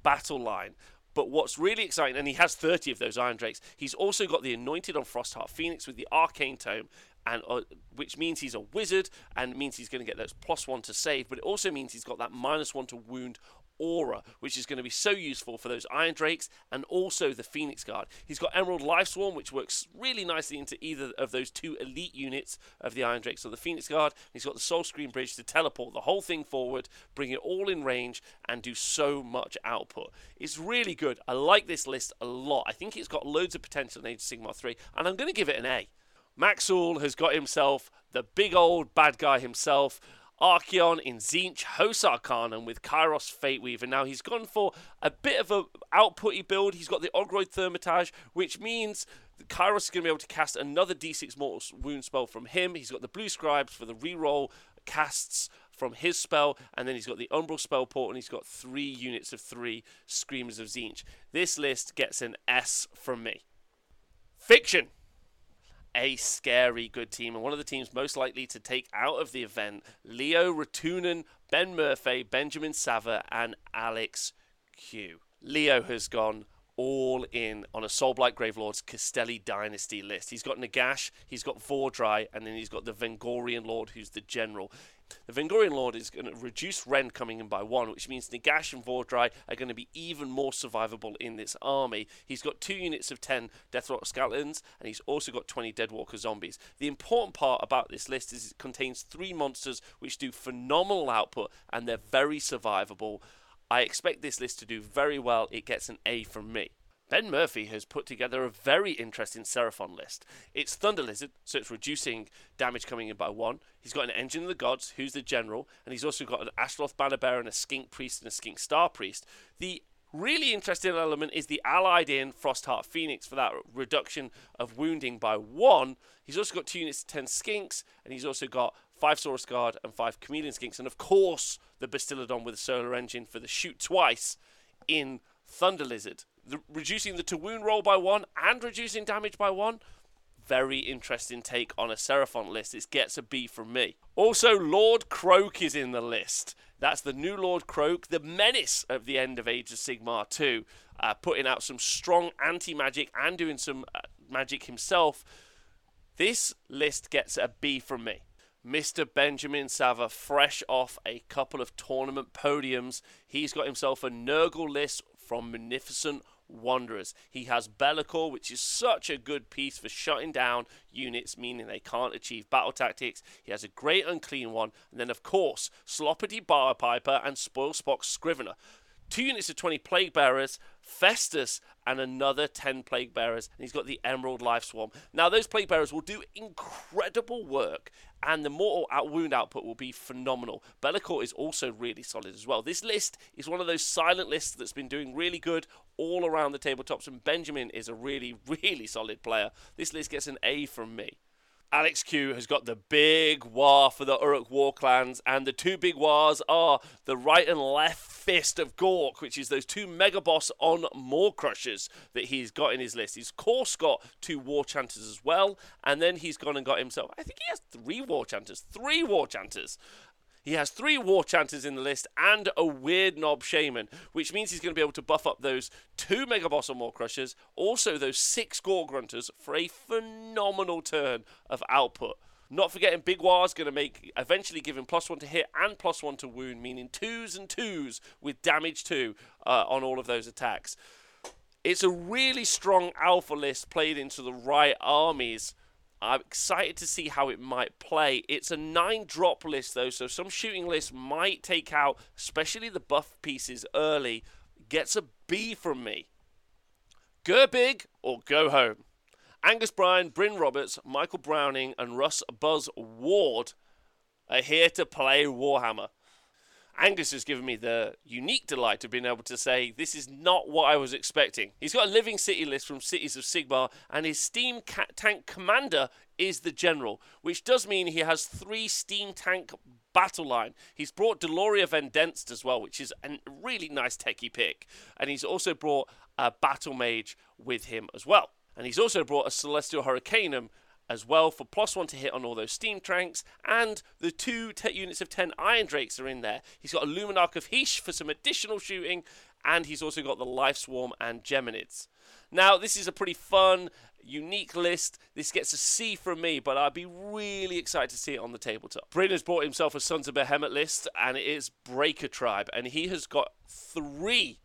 battle line but what's really exciting, and he has 30 of those Iron Drakes, he's also got the Anointed on Frostheart Phoenix with the Arcane Tome, and uh, which means he's a wizard and means he's going to get those plus one to save, but it also means he's got that minus one to wound aura, which is going to be so useful for those Iron Drakes and also the Phoenix Guard. He's got Emerald Life Swarm, which works really nicely into either of those two elite units of the Iron Drakes or the Phoenix Guard. He's got the Soulscream Bridge to teleport the whole thing forward, bring it all in range, and do so much output. It's really good. I like this list a lot. I think it's got loads of potential in Age of Sigmar 3, and I'm going to give it an A. Maxul has got himself the big old bad guy himself. Archaon in Tzeentch, hosts and with Kairos Fateweaver. Now he's gone for a bit of a outputty build. He's got the Ogroid Thaumaturge, which means Kairos is going to be able to cast another D6 mortal wound spell from him. He's got the Blue Scribes for the reroll casts from his spell, and then he's got the Umbral spell port, and he's got three units of three Screamers of Tzeentch. This list gets an S from me. Fiction a scary good team and one of the teams most likely to take out of the event Leo Ratunen, Ben Murphy, Benjamin Sava, and Alex Q. Leo has gone all in on a Soulblight Gravelord's Kastelai Dynasty list. He's got Nagash, he's got Vhordrai, and then he's got the Vengorian Lord, who's the general. The Vengorian Lord is going to reduce Rend coming in by one, which means Nagash and Vhordrai are going to be even more survivable in this army. He's got two units of 10 Deathrattle Skeletons, and he's also got 20 Deadwalker Zombies. The important part about this list is it contains three monsters which do phenomenal output, and they're very survivable. I expect this list to do very well. It gets an A from me. Ben Murphy has put together a very interesting Seraphon list. It's Thunder Lizard, so it's reducing damage coming in by one. He's got an Engine of the Gods, who's the general, and he's also got an Ashloth Banner Bearer and a Skink Priest and a Skink Star Priest. The really interesting element is the allied in Frostheart Phoenix for that reduction of wounding by one. He's also got two units of 10 Skinks, and he's also got five Saurus Guard and five Chameleon Skinks, and of course the Bastiladon with a solar engine for the shoot twice in Thunder Lizard the, reducing the to wound roll by one and reducing damage by one. Very interesting take on a Seraphon list. It gets a B from me. Also, Lord Kroak is in the list. That's the new Lord Kroak, the menace of the end of Age of Sigmar 2, uh, putting out some strong anti magic and doing some uh, magic himself. This list gets a B from me. Mr. Benjamin Sava, fresh off a couple of tournament podiums, he's got himself a Nurgle list from Munificent Wanderers. He has Be'lakor, which is such a good piece for shutting down units, meaning they can't achieve battle tactics. He has a great unclean one. And then, of course, Sloppity Bilepiper and Spoilpox Scrivener two units of 20 plague bearers, Festus, and another 10 plague bearers. And he's got the Emerald Life Swarm. Now, those plague bearers will do incredible work, and the mortal out wound output will be phenomenal. Be'lakor is also really solid as well. This list is one of those silent lists that's been doing really good all around the tabletops, and Benjamin is a really, really solid player. This list gets an A from me. Alex Q has got the big war for the Orruk Warclans, and the two big wars are the right and left fist of Gork, which is those two mega boss on Maw-Krushas that he's got in his list. He's of course got two war chanters as well, and then he's gone and got himself. I think he has three war chanters, three war chanters, he has three War Chanters in the list and a Weirdnob Shaman, which means he's going to be able to buff up those two Mega Boss or Maw-Krushas, also those six Gore Grunters for a phenomenal turn of output. Not forgetting Big War's going to make eventually give him plus one to hit and plus one to wound, meaning twos and twos with damage two uh, on all of those attacks. It's a really strong alpha list played into the right armies I'm excited to see how it might play. It's a nine drop list though, so some shooting lists might take out, especially the buff pieces early. Gets a B from me. Go big or go home. Angus Bryan, Bryn Roberts, Michael Browning, and Russ Buzz Ward are here to play Warhammer. Angus has given me the unique delight of being able to say this is not what I was expecting. He's got a living city list from Cities of Sigmar, and his Steam Tank Commander is the General, which does mean he has three Steam Tank battle line. He's brought Doralia ven Denst as well, which is a really nice techie pick, and he's also brought a Battle Mage with him as well. And he's also brought a Celestial Hurricanum as well for plus one to hit on all those steam tanks, and the two units of 10 Iron Drakes are in there. He's got a Luminark of Hysh for some additional shooting, and he's also got the Life Swarm and Geminids. Now, this is a pretty fun, unique list. This gets a C from me, but I'd be really excited to see it on the tabletop. Bryn has bought himself a Sons of Behemoth list, and it is Breaker Tribe, and he has got three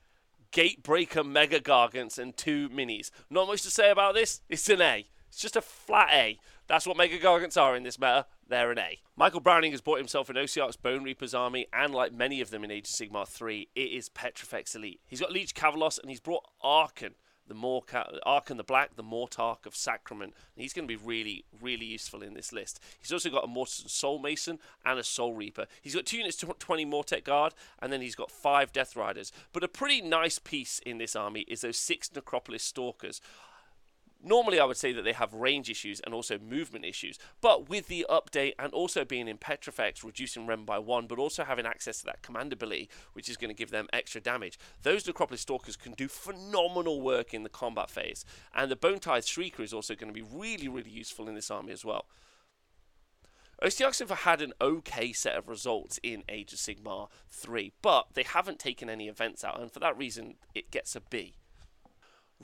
Gatebreaker Mega Gargants and two minis. Not much to say about this. It's an A. It's just a flat A. That's what Mega Gargants are in this meta. They're an A. Michael Browning has bought himself an Ossiarch's Bone Reaper's army, and like many of them in Age of Sigmar 3, it is Petrifex Elite. He's got Liege Kavalos, and he's brought Arkhan the Morka, Arkhan the Black, the Mortarch of Sacrament. And he's going to be really, really useful in this list. He's also got a Mortis Soul Mason and a Soul Reaper. He's got two units, 20 Mortek Guard, and then he's got five Death Riders. But a pretty nice piece in this army is those six Necropolis Stalkers. Normally, I would say that they have range issues and also movement issues, but with the update and also being in Petrifex, reducing Rend by one, but also having access to that command ability, which is going to give them extra damage, those Necropolis Stalkers can do phenomenal work in the combat phase. And the Bone Tithe Shrieker is also going to be really, really useful in this army as well. Have had an okay set of results in Age of Sigmar 3, but they haven't taken any events out, and for that reason, it gets a B.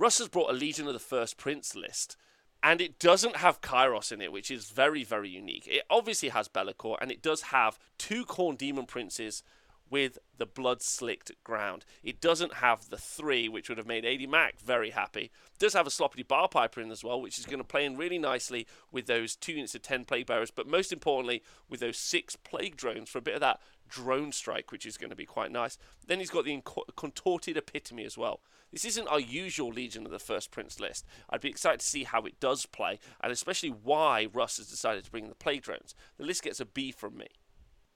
Russ has brought a Legion of the First Prince list, and it doesn't have Kairos in it, which is very, very unique. It obviously has Be'lakor, and it does have two Khorne Demon Princes with the blood slicked ground. It doesn't have the three, which would have made AD Mac very happy. It does have a Sloppity piper in as well, which is going to play in really nicely with those two units of 10 Plague Bearers, but most importantly, with those six Plague Drones for a bit of that drone strike, which is going to be quite nice. Then he's got the contorted epitome as well. This isn't our usual Legion of the First Prince list. I'd be excited to see how it does play, and especially why Russ has decided to bring the plague drones. The list gets a B from me.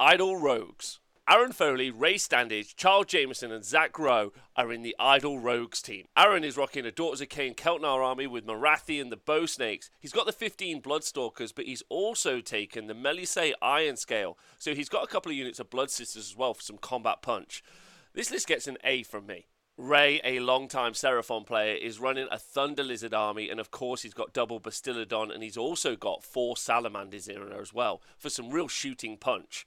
Idle Rogues. Aaron Foley, Ray Standage, Charles Jameson, and Zach Rowe are in the Idle Rogues team. Aaron is rocking a Daughters of Khaine Khelt Nar army with Morathi and the Bow Snakes. He's got the 15 Bloodstalkers, but he's also taken the Melusai Ironscale, so he's got a couple of units of Blood Sisters as well for some combat punch. This list gets an A from me. Ray, a long-time Seraphon player, is running a Thunder Lizard army, and of course he's got double Bastiladon, and he's also got four Salamanders in there as well for some real shooting punch.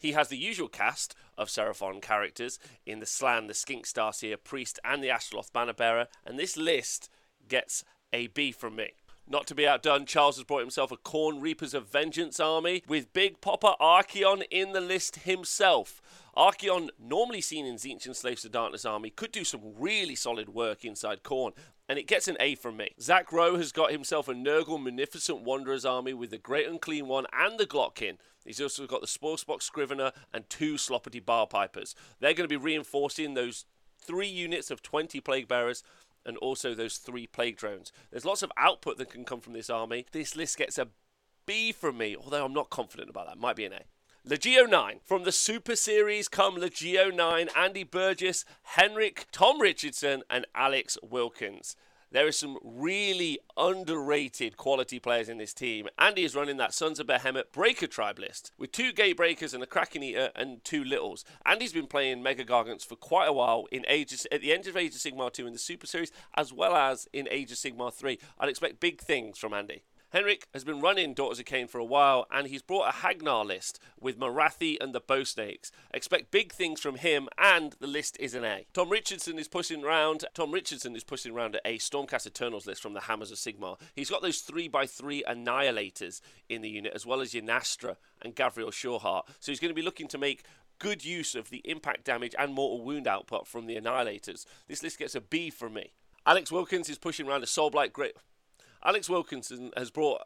He has the usual cast of Seraphon characters in the Slann, the Skink Starseer, Priest, and the Astrolith Bannerbearer, and this list gets a B from me. Not to be outdone, Charles has brought himself a Khorne Reapers of Vengeance army with Big Popper Archaon in the list himself. Archaon, normally seen in Tzeentch and Slaves to Darkness army, could do some really solid work inside Khorne, and it gets an A from me. Zach Rowe has got himself a Nurgle Munificent Wanderers army with the Great Unclean One and the Glottkin. He's also got the Spoilpox Scrivener and two Sloppity Bilepipers. They're going to be reinforcing those three units of 20 Plague Bearers and also those three plague drones. There's lots of output that can come from this army. This list gets a B from me, although I'm not confident about that. Might be an A. Legio 9. From the Super Series come Legio 9, Andy Burgess, Henrik, Tom Richardson, and Alex Wilkins. There are some really underrated quality players in this team. Andy is running that Sons of Behemoth Breaker Tribe list with two Gate Breakers and a Kraken Eater and two Littles. Andy's been playing Mega Gargants for quite a while in ages at the end of Age of Sigmar 2 in the Super Series as well as in Age of Sigmar 3. I'd expect big things from Andy. Henrik has been running Daughters of Khaine for a while, and he's brought a Hagg Nar list with Morathi and the Bow Snakes. Expect big things from him, and the list is an A. Tom Richardson is pushing around. Tom Richardson is pushing around a Stormcast Eternals list from the Hammers of Sigmar. He's got those three by three Annihilators in the unit, as well as Yndrasta and Gavriel Sureheart. So he's going to be looking to make good use of the impact damage and mortal wound output from the Annihilators. This list gets a B from me. Alex Wilkins is pushing around a Soulblight Great. Alex Wilkinson has brought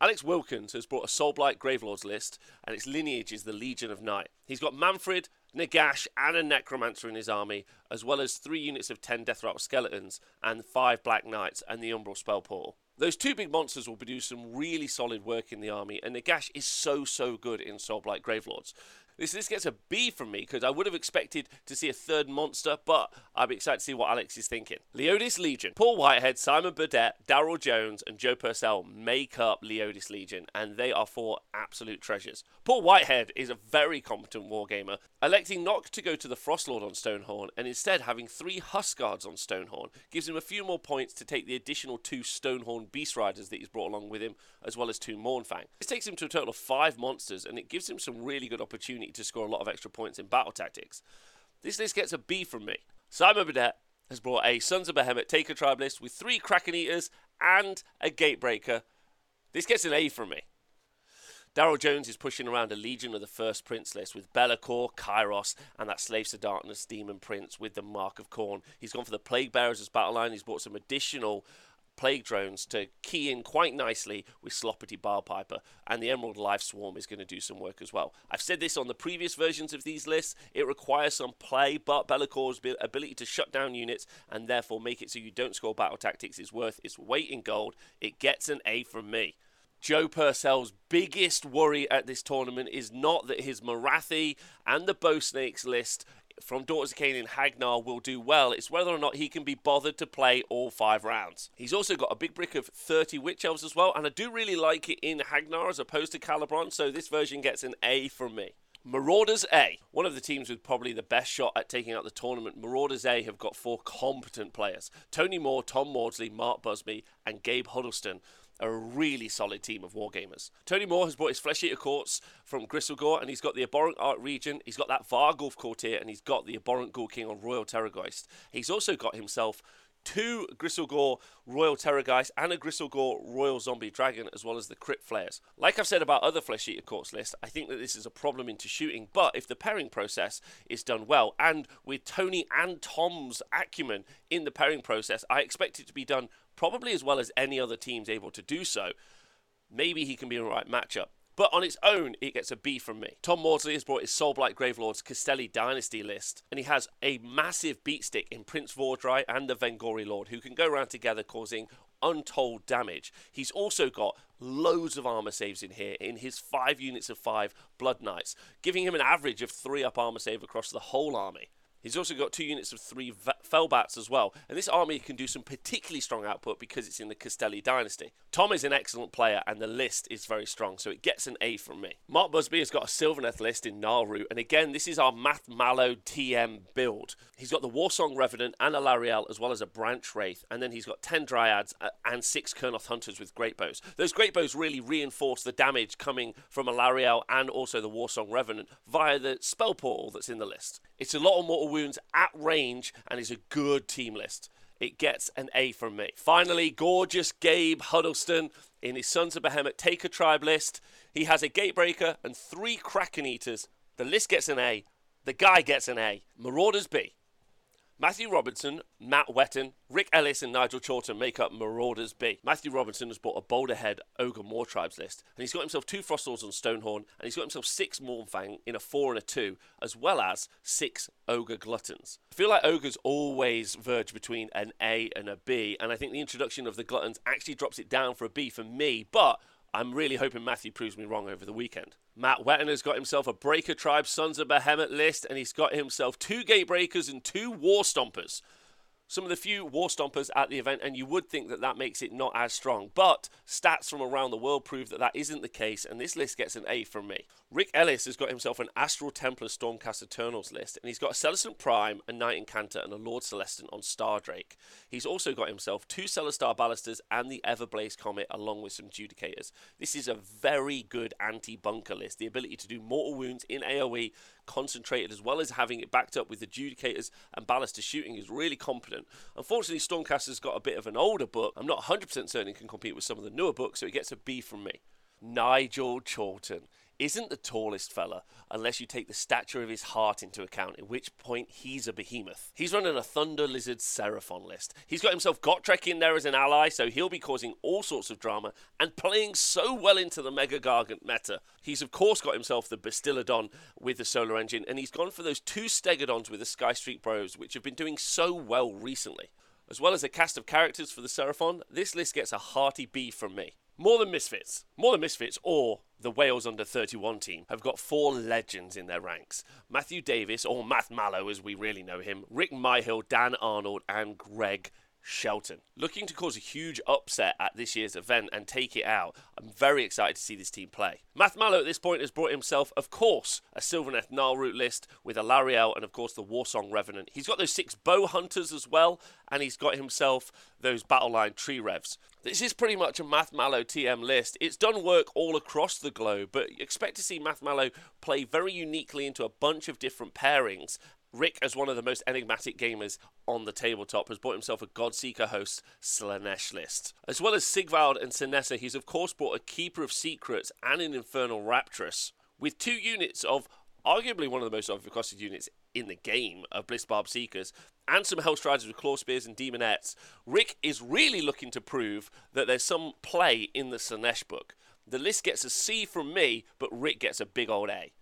Alex Wilkins has brought a Soulblight Gravelords list, and its lineage is the Legion of Night. He's got Mannfred, Nagash, and a Necromancer in his army, as well as three units of 10 Deathrattle Skeletons and five Black Knights and the Umbral Spell Portal. Those two big monsters will produce some really solid work in the army, and Nagash is so, so good in Soulblight Gravelords. This this gets a B from me because I would have expected to see a third monster, but I'd be excited to see what Alex is thinking. Leodis Legion. Paul Whitehead, Simon Burdett, Daryl Jones, and Joe Purcell make up Leodis Legion, and they are four absolute treasures. Paul Whitehead is a very competent wargamer, electing not to go to the Frostlord on Stonehorn and instead having three Huskards on Stonehorn gives him a few more points to take the additional two Stonehorn Beast Riders that he's brought along with him, as well as two Mournfang. This takes him to a total of five monsters, and it gives him some really good to score a lot of extra points in battle tactics. This list gets a B from me. Simon Burdett, has brought a Sons of Behemoth Taker Tribe list with three Kraken Eaters and a Gatebreaker. This gets an A from me. Daryl Jones is pushing around a Legion of the First Prince list with Be'lakor, Kairos, and that Slaves to Darkness Demon Prince with the Mark of Khorne. He's gone for the Plague Bearers as battle line. He's brought some additional plague drones to key in quite nicely with Sloppity Bilepiper, and the Emerald Life Swarm is going to do some work as well. I've said this on the previous versions of these lists. It requires some play, but Be'lakor's ability to shut down units and therefore make it so you don't score battle tactics is worth its weight in gold. It gets an A from me. Joe Purcell's biggest worry at this tournament is not that his Morathi and the Bow Snakes list from Daughters of Khaine and Hagg-Nar will do well. It's whether or not he can be bothered to play all five rounds. He's also got a big brick of 30 Witch Elves as well, and I do really like it in Hagg-Nar as opposed to Khailebron, so this version gets an A from me. Marauders A, one of the teams with probably the best shot at taking out the tournament. Marauders A have got four competent players Tony Moore, Tom Maudsley, Mark Busby, and Gabe Huddleston a really solid team of wargamers. Tony Moore has brought his Flesh Eater Courts from Gristlegore, and he's got the Abhorrent Archregent, he's got that Varghulf Courtier, and he's got the Abhorrent Ghoul King on Royal Terrorgeist. He's also got himself two Gristlegore Royal Terrorgeist and a Gristlegore Royal Zombie Dragon, as well as the Crypt Flayers. Like I've said about other Flesh Eater Courts lists, I think that this is a problem into shooting, but if the pairing process is done well, and with Tony and Tom's acumen in the pairing process, I expect it to be done probably as well as any other team's able to do so. Maybe he can be a right matchup. But on its own, it gets a B from me. Tom Maudsley has brought his Soulblight Gravelords Kastelai Dynasty list, and he has a massive beatstick in Prince Vhordrai and the Vengori Lord, who can go around together causing untold damage. He's also got loads of armor saves in here in his five units of five Blood Knights, giving him an average of three up armor save across the whole army. He's also got two units of three Felbats as well, and this army can do some particularly strong output because it's in the Kastelai dynasty. Tom is an excellent player, and the list is very strong, so it gets an A from me. Mark Busby has got a Sylvaneth list in Gnarlroot, and again, this is our Math Mallow TM build. He's got the Warsong Revenant and Alarielle, as well as a Branch Wraith, and then he's got 10 Dryads uh, and 6 Kurnoth Hunters with Great Bows. Those Great Bows really reinforce the damage coming from Alarielle and also the Warsong Revenant via the spell portal that's in the list. It's a lot mortal wounds at range and is a good team list. It gets an A from me. Finally, gorgeous Gabe Huddleston in his Sons of Behemoth Taker Tribe list. He has a Gatebreaker and three Kraken Eaters. The list gets an A. The guy gets an A. Marauders B. Matthew Robinson, Matt Wetton, Rick Ellis, and Nigel Chawton make up Marauders B. Matthew Robinson has bought a Boulderhead Ogor Mawtribes list, and he's got himself two Frostlords on Stonehorn, and he's got himself six Mournfang in a four and a two, as well as six Ogre Gluttons. I feel like Ogres always verge between an A and a B, and I think the introduction of the Gluttons actually drops it down for a B for me, but I'm really hoping Matthew proves me wrong over the weekend. Matt Wetton has got himself a Breaker Tribe Sons of Behemoth list, and he's got himself two Gatebreakers and two War Stompers some of the few war stompers at the event, and you would think that that makes it not as strong. But stats from around the world prove that that isn't the case, and this list gets an A from me. Rick Ellis has got himself an Astral Templar Stormcast Eternals list, and he's got a Celestant Prime, a Knight Incantor, and a Lord Celestant on Stardrake. He's also got himself two Celestar Ballistas and the Everblaze Comet, along with some Judicators. This is a very good anti bunker list. The ability to do mortal wounds in AoE, concentrated, as well as having it backed up with adjudicators Judicators and Ballista shooting, is really competent. Unfortunately, Stormcaster's got a bit of an older book. I'm not 100% certain it can compete with some of the newer books, so it gets a B from me. Nigel Chawton isn't the tallest fella unless you take the stature of his heart into account, at which point he's a behemoth. He's running a Thunder Lizard Seraphon list. He's got himself Gotrek in there as an ally, so he'll be causing all sorts of drama and playing so well into the Mega Gargant meta. He's of course got himself the Bastiladon with the Solar Engine, and he's gone for those two Stegadons with the Sky Street Bros, which have been doing so well recently. As well as a cast of characters for the Seraphon, this list gets a hearty B from me. More Than Misfits. More Than Misfits, or the Wales under 31 team, have got four legends in their ranks Matthew Davis, or Math Mallow as we really know him, Rick Myhill, Dan Arnold, and Greg Shelton. Looking to cause a huge upset at this year's event and take it out, I'm very excited to see this team play. Math Mallow at this point has brought himself, of course, a Sylvaneth Gnarlroot list with Alarielle and, of course, the Warsong Revenant. He's got those six bow hunters as well, and he's got himself those battle line tree revs. This is pretty much a Math Mallow TM list. It's done work all across the globe, but expect to see Math Mallow play very uniquely into a bunch of different pairings. Rick, as one of the most enigmatic gamers on the tabletop, has bought himself a Godseeker host Slaanesh list. As well as Sigvald and Synessa, he's of course brought a Keeper of Secrets and an Infernal Raptress. With two units of arguably one of the most overcosted units in the game of Blissbarb Seekers, and some Hellstriders with Claw Spears and Demonettes, Rick is really looking to prove that there's some play in the Slaanesh book. The list gets a C from me, but Rick gets a big old A.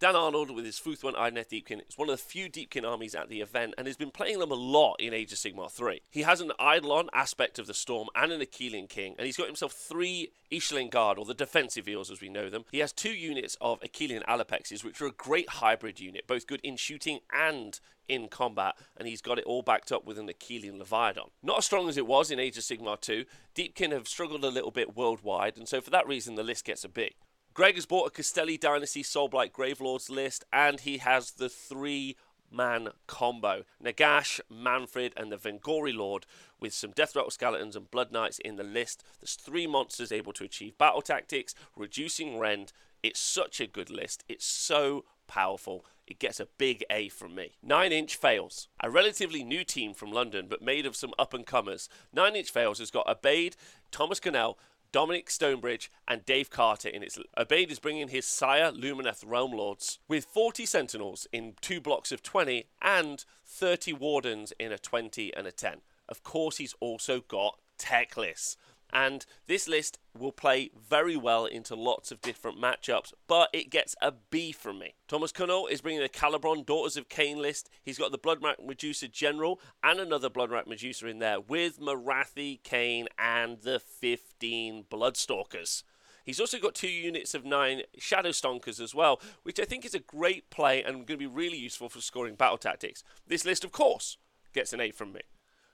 Dan Arnold with his Fuethán Idoneth Deepkin is one of the few Deepkin armies at the event and has been playing them a lot in Age of Sigmar 3. He has an Eidolon aspect of the Storm and an Akhelian King, and he's got himself three Ishlaen Guard, or the defensive eels as we know them. He has two units of Akhelian Allopexes, which are a great hybrid unit, both good in shooting and in combat, and he's got it all backed up with an Akhelian Leviathan. Not as strong as it was in Age of Sigmar 2, Deepkin have struggled a little bit worldwide, and so for that reason the list gets a B. Greg has bought a Kastelai Dynasty Soulblight Gravelords list, and he has the three man combo Nagash, Mannfred, and the Vengori Lord, with some Death Rattle Skeletons and Blood Knights in the list. There's three monsters able to achieve battle tactics, reducing rend. It's such a good list. It's so powerful. It gets a big A from me. 9 Inch Fails. A relatively new team from London, but made of some up and comers. 9 Inch Fails has got Abaid, Thomas Cannell, Dominic Stonebridge, and Dave Carter in its. Abaid is bringing his Syar, Lumineth Realm Lords, with 40 Sentinels in two blocks of 20 and 30 Wardens in a 20 and a 10. Of course, he's also got Teclis. And this list will play very well into lots of different matchups, but it gets a B from me. Thomas Connell is bringing the Khailebron Daughters of Khaine list. He's got the Bloodwrack Medusa General and another Bloodwrack Medusa in there with Morathi, Khaine, and the 15 Bloodstalkers. He's also got two units of nine Shadowstalkers as well, which I think is a great play and going to be really useful for scoring battle tactics. This list, of course, gets an A from me.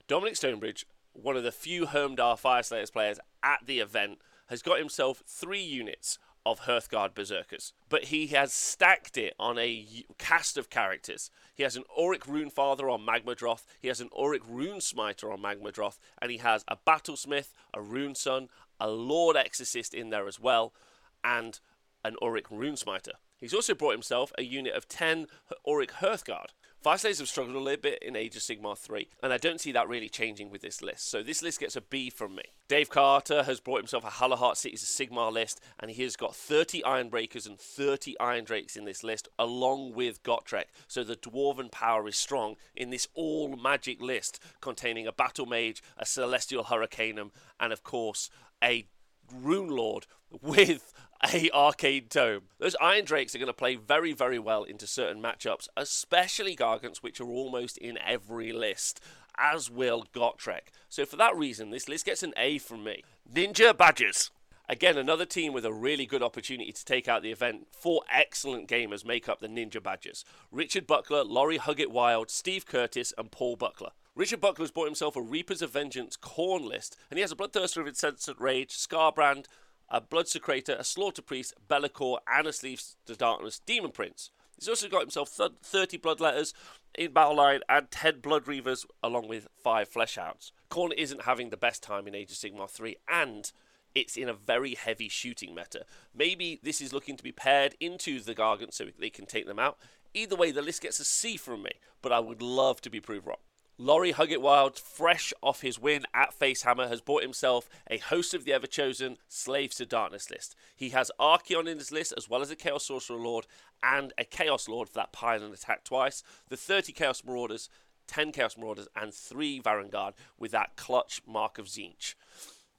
Dominic Stonebridge one of the few Hermdar Fyreslayers players at the event, has got himself three units of Hearthguard Berserkers, but he has stacked it on a cast of characters. He has an Auric Runefather on Magmadroth, he has an Auric Runesmiter on Magmadroth, and he has a Battlesmith, a Runeson, a Lord Exorcist in there as well, and an Auric Runesmiter. He's also brought himself a unit of 10 Auric Hearthguard. Fyreslayers have struggled a little bit in Age of Sigmar 3, and I don't see that really changing with this list. So this list gets a B from me. Dave Carter has brought himself a Hallowheart Cities of Sigmar list, and he has got 30 Ironbreakers and 30 Iron Drakes in this list, along with Gotrek. So the Dwarven power is strong in this all magic list, containing a Battle Mage, a Celestial Hurricanum, and of course a Rune Lord with a arcade tome. Those Iron Drakes are going to play very, very well into certain matchups, especially Gargants, which are almost in every list, as will Gotrek. So for that reason, this list gets an A from me. Ninja Badgers. Again, another team with a really good opportunity to take out the event. Four excellent gamers make up the Ninja Badgers Richard Buckler, Laurie Huggett Wild, Steve Curtis, and Paul Buckler. Richard Buckler's bought himself a Reapers of Vengeance Khorne list, and he has a Bloodthirster of Incessant Rage, Skarbrand, a Bloodsecrator, a Slaughter Priest, Be'lakor, and a Slaves to Darkness Demon Prince. He's also got himself 30 Bloodletters in Battle Line and 10 Blood Reavers, along with 5 Fleshhounds. Khorne isn't having the best time in Age of Sigmar 3, and it's in a very heavy shooting meta. Maybe this is looking to be paired into the Gargant so they can take them out. Either way, the list gets a C from me, but I would love to be proved wrong. Laurie Huggett Wild, fresh off his win at Facehammer, has bought himself a host of the ever chosen Slaves to Darkness list. He has Archaon in his list, as well as a Chaos Sorcerer Lord and a Chaos Lord for that pile and attack twice. The 30 Chaos Marauders, 10 Chaos Marauders, and 3 Varanguard with that clutch Mark of Tzeentch.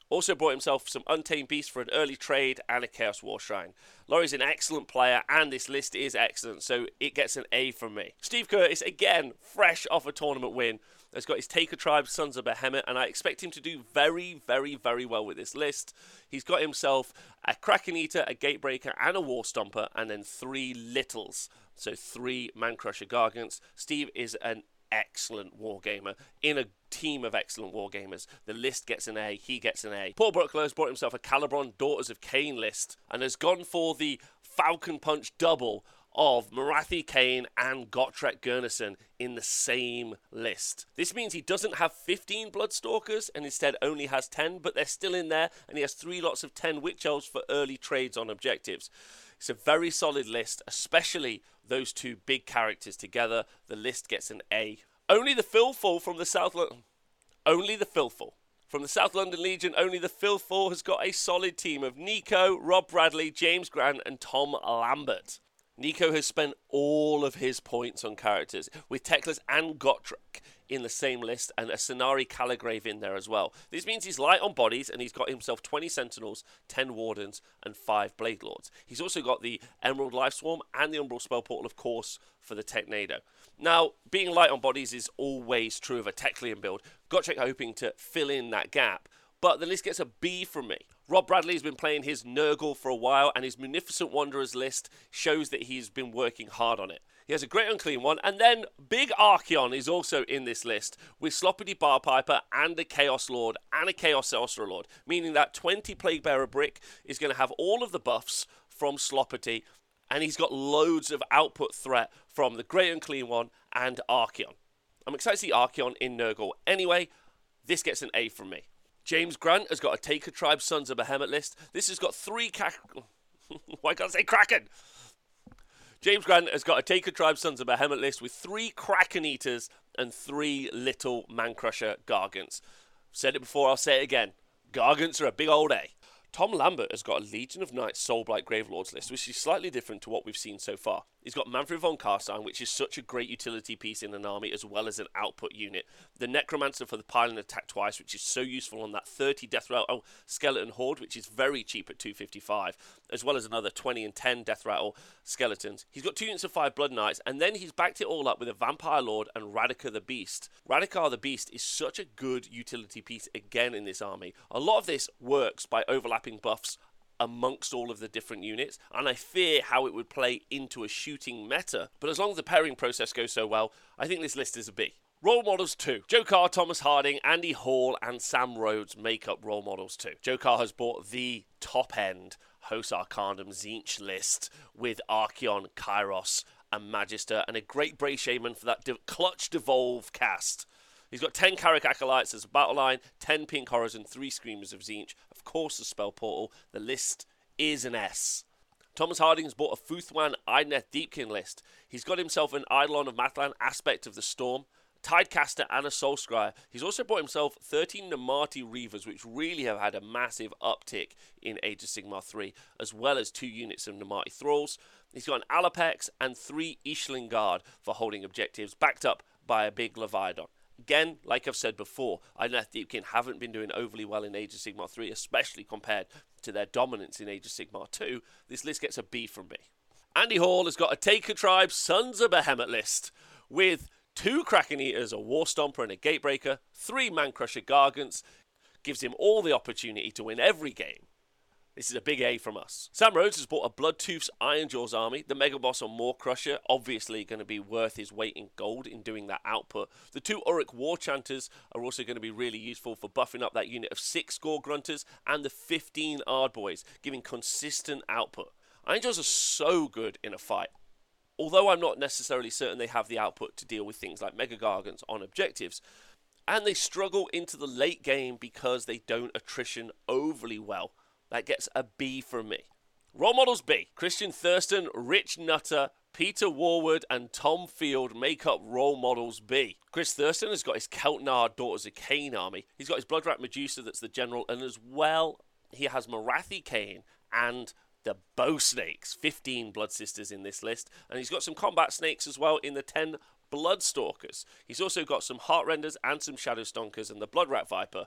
Also bought himself some Untamed Beasts for an early trade and a Chaos War Shrine. Laurie's an excellent player and this list is excellent, so it gets an A from me. Steve Curtis, again, fresh off a tournament win, has got his Taker Tribe, Sons of Behemoth, and I expect him to do very, very, very well with this list. He's got himself a Kraken Eater, a Gatebreaker, and a War Stomper, and then three Littles. So three Man Crusher Gargants. Steve is an excellent wargamer in a team of excellent wargamers. The list gets an A, he gets an A. Paul has brought himself a Khailebron Daughters of Khaine list and has gone for the Falcon Punch double of Morathi Khaine and Gotrek Gurnisson in the same list. This means he doesn't have 15 Bloodstalkers and instead only has 10, but they're still in there, and he has three lots of 10 Witch Elves for early trades on objectives. It's a very solid list, especially those two big characters together. The list gets an A. Only the Filthful from the South London. Only the Filthful. From the South London Legion, only the Filthful has got a solid team of Nico, Rob Bradley, James Grant, and Tom Lambert. Nico has spent all of his points on characters, with Teclis and Gotrek in the same list and a Scinari Caligrave in there as well. This means he's light on bodies and he's got himself 20 Sentinels, 10 Wardens, and 5 Blade Lords. He's also got the Emerald Life Swarm and the Umbral Spell Portal, of course, for the Technado. Now, being light on bodies is always true of a Teclian build. Gotrek hoping to fill in that gap, but the list gets a B from me. Rob Bradley has been playing his Nurgle for a while, and his Munificent Wanderers list shows that he's been working hard on it. He has a great unclean one, and then Big Archaon is also in this list with Sloppity Bilepiper and a Chaos Lord and a Chaos Sorcerer Lord, meaning that 20 Plague Bearer Brick is going to have all of the buffs from Sloppity, and he's got loads of output threat from the Great Unclean One and Archaon. I'm excited to see Archaon in Nurgle. Anyway, this gets an A from me. James Grant has got a Taker Tribe Sons of Behemoth list. This has got three. Ca- Why can't I say Kraken? James Grant has got a Taker Tribe Sons of Behemoth list with three Kraken Eaters and three little Man Crusher Gargants. Said it before, I'll say it again. Gargants are a big old A. Tom Lambert has got a Legion of Knights Soulblight Gravelords list, which is slightly different to what we've seen so far. He's got Mannfred von Carstein, which is such a great utility piece in an army as well as an output unit. The Necromancer for the piling attack twice, which is so useful on that 30 Death Rattle oh, Skeleton Horde, which is very cheap at 255, as well as another 20 and 10 Death Rattle Skeletons. He's got two units of 5 Blood Knights, and then he's backed it all up with a Vampire Lord and Radukar the Beast. Radukar the Beast is such a good utility piece again in this army. A lot of this works by overlapping buffs amongst all of the different units, and I fear how it would play into a shooting meta. But as long as the pairing process goes so well, I think this list is a B. Role models 2. Joe Carr, Thomas Harding, Andy Hall, and Sam Rhodes make up role models 2. Joe Carr has bought the top end Host Arcanum Tzeentch list with Archaon, Kairos, and Magister, and a great Bray Shaman for that de- clutch devolve cast. He's got 10 Kairic Acolytes as a battle line, 10 Pink Horrors, and 3 Screamers of Tzeentch. Course, the Spell Portal. The list is an S. Thomas Harding's bought a Fuethán Idoneth Deepkin list. He's got himself an Eidolon of Mathlann aspect of the Storm, Tidecaster, and a Soul Scryer. He's also bought himself 13 Namarti Reavers, which really have had a massive uptick in Age of Sigmar 3, as well as two units of Namarti Thralls. He's got an Allopex and three Ishlaen Guard for holding objectives, backed up by a big Leviathan. Again, like I've said before, Idoneth Deepkin haven't been doing overly well in Age of Sigmar 3, especially compared to their dominance in Age of Sigmar 2. This list gets a B from me. Andy Hall has got a Taker Tribe Sons of Behemoth list with two Kraken Eaters, a War Stomper, and a Gatebreaker, three Man Crusher Gargants, gives him all the opportunity to win every game. This is a big A from us. Sam Rhodes has bought a Bloodtooth's Ironjawz army. The Mega Boss on Maw-Krusha, obviously going to be worth his weight in gold in doing that output. The two Orruk War Chanters are also going to be really useful for buffing up that unit of six Gore Grunters and the 15 Ardboys, giving consistent output. Ironjawz are so good in a fight. Although I'm not necessarily certain they have the output to deal with things like Mega Gargants on objectives, and they struggle into the late game because they don't attrition overly well. That gets a B from me. Role models B. Christian Thurston, Rich Nutter, Peter Warwood, and Tom Field make up role models B. Chris Thurston has got his Khelt Nar Daughters of Khaine army. He's got his Bloodwrack Medusa that's the general, and as well, he has Morathi Khaine and the Bow Snakes, 15 Blood Sisters in this list, and he's got some combat snakes as well in the 10 Bloodstalkers. He's also got some Heartrenders and some Shadowstalkers, and the Bloodwrack Viper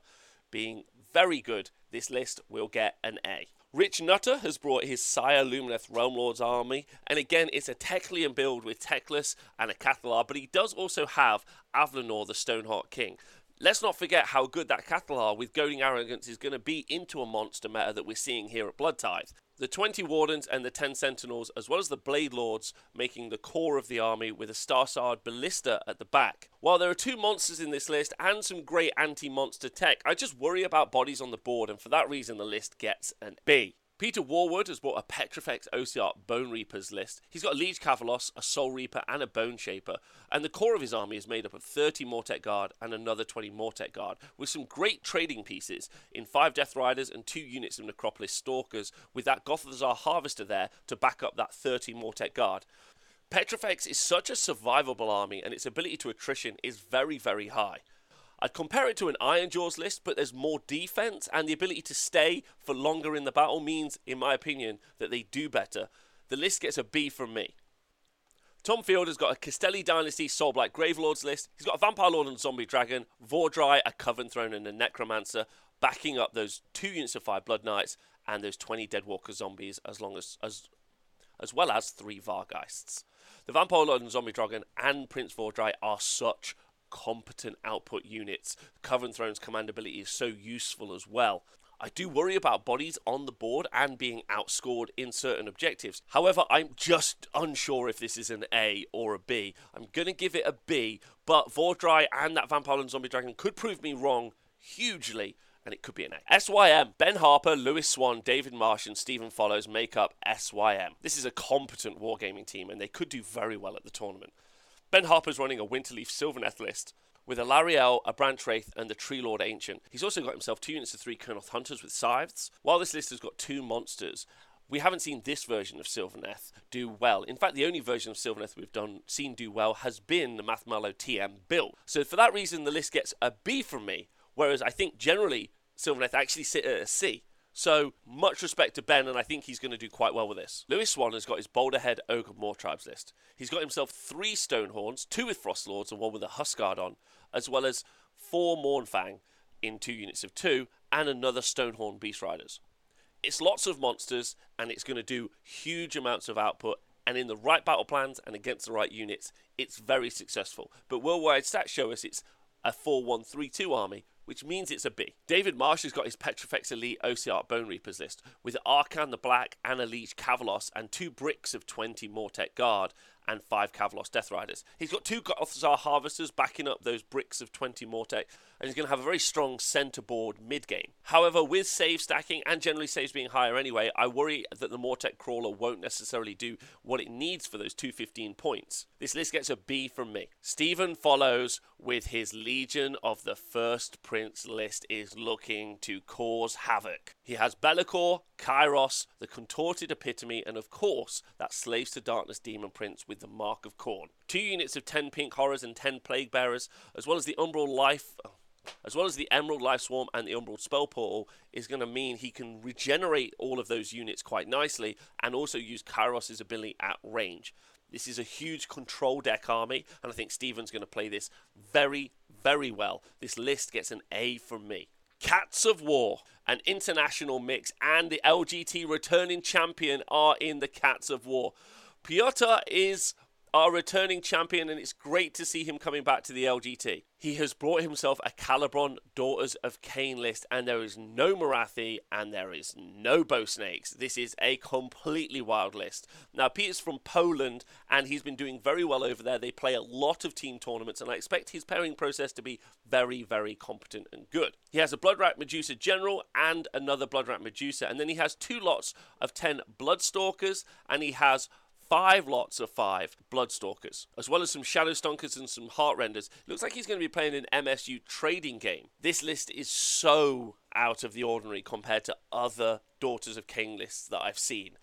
being very good, this list will get an A. Rich Nutter has brought his Syar Lumineth Realm Lord's army, and again, it's a Teclian build with Teclis and a Cathallar, but he does also have Avalenor the Stoneheart King. Let's not forget how good that Cathallar with Goading Arrogance is going to be into a monster meta that we're seeing here at Bloodtithe the 20 Wardens and the 10 Sentinels, as well as the Blade Lords, making the core of the army with a Starshard Ballista at the back. While there are two monsters in this list and some great anti monster tech, I just worry about bodies on the board, and for that reason, the list gets an B. Peter Warwood has bought a Petrifex OCR Bone Reapers list. He's got a Liege Kavalos, a Soul Reaper, and a Bone Shaper. And the core of his army is made up of 30 Mortek Guard and another 20 Mortek Guard, with some great trading pieces in 5 Death Riders and 2 units of Necropolis Stalkers, with that Gothizzar Harvester there to back up that 30 Mortek Guard. Petrifex is such a survivable army, and its ability to attrition is very, very high. I'd compare it to an Ironjawz list, but there's more defense, and the ability to stay for longer in the battle means, in my opinion, that they do better. The list gets a B from me. Tom Field has got a Kastelai Dynasty Soulblight Gravelords list. He's got a Vampire Lord and Zombie Dragon, Vhordrai, a Coven Throne, and a Necromancer, backing up those two units of five Blood Knights and those 20 Deadwalker zombies, as long as as as well as three Vargheists. The Vampire Lord and Zombie Dragon and Prince Vhordrai are such competent output units. Coven Throne's command ability is so useful as well. I do worry about bodies on the board and being outscored in certain objectives. However, I'm just unsure if this is an A or a B. I'm going to give it a B, but Vhordrai and that Vampire and Zombie Dragon could prove me wrong hugely, and it could be an A. SYM, Ben Harper, Lewis Swan, David Marsh, and Stephen Follows make up SYM. This is a competent wargaming team, and they could do very well at the tournament. Ben Harper's running a Winterleaf Sylvaneth list with Alarielle, a Branchwraith, and the Treelord Ancient. He's also got himself two units of three Kurnoth Hunters with Scythes. While this list has got two monsters, we haven't seen this version of Sylvaneth do well. In fact, the only version of Sylvaneth we've done seen do well has been the Mathmallow TM build. So for that reason, the list gets a B from me, whereas I think generally Sylvaneth actually sit at a C. So much respect to Ben, and I think he's going to do quite well with this. Lewis Swan has got his Boulderhead Ogor Mawtribes list. He's got himself three Stonehorns, two with Frostlords and one with a Huskard on, as well as four Mournfang in two units of two, and another Stonehorn Beast Riders. It's lots of monsters, and it's going to do huge amounts of output. And in the right battle plans and against the right units, it's very successful. But worldwide stats show us it's a 4 1 3 2 army which means it's a B. David Marsh has got his Petrifex Elite OCR Bone Reapers list with Arkhan the Black and Liege Kavalos and two bricks of 20 Mortek Guard and five Kavalos Death Riders. He's got two Gothizzar Harvesters backing up those bricks of 20 Mortek, and he's going to have a very strong centre board mid game. However, with save stacking and generally saves being higher anyway, I worry that the Mortek Crawler won't necessarily do what it needs for those 215 points. This list gets a B from me. Stephen follows with his Legion of the First Prince list is looking to cause havoc. He has Be'lakor, Kairos, the Contorted Epitome, and of course, that Slaves to Darkness Demon Prince with the Mark of Khorne. Two units of 10 Pink Horrors and 10 Plague Bearers, as well as the Umbral Life. As well as the Emerald Life Swarm and the Umbral Spell Portal, is going to mean he can regenerate all of those units quite nicely and also use Kairos' ability at range. This is a huge control deck army, and I think Steven's going to play this very, very well. This list gets an A from me. Cats of War, an international mix, and the LGT returning champion are in the Cats of War. Piotr is our returning champion, and it's great to see him coming back to the LGT. He has brought himself a Khailebron Daughters of Khaine list, and there is no Morathi and there is no Bow Snakes. This is a completely wild list. Now, Peter's from Poland, and he's been doing very well over there. They play a lot of team tournaments, and I expect his pairing process to be very, very competent and good. He has a Bloodwrack Medusa General and another Bloodwrack Medusa, and then he has two lots of 10 Bloodstalkers, and he has five lots of five Bloodstalkers, as well as some Shadowstalkers and some Heartrenders. Looks like he's going to be playing an MSU trading game. This list is so out of the ordinary compared to other Daughters of Khaine lists that I've seen.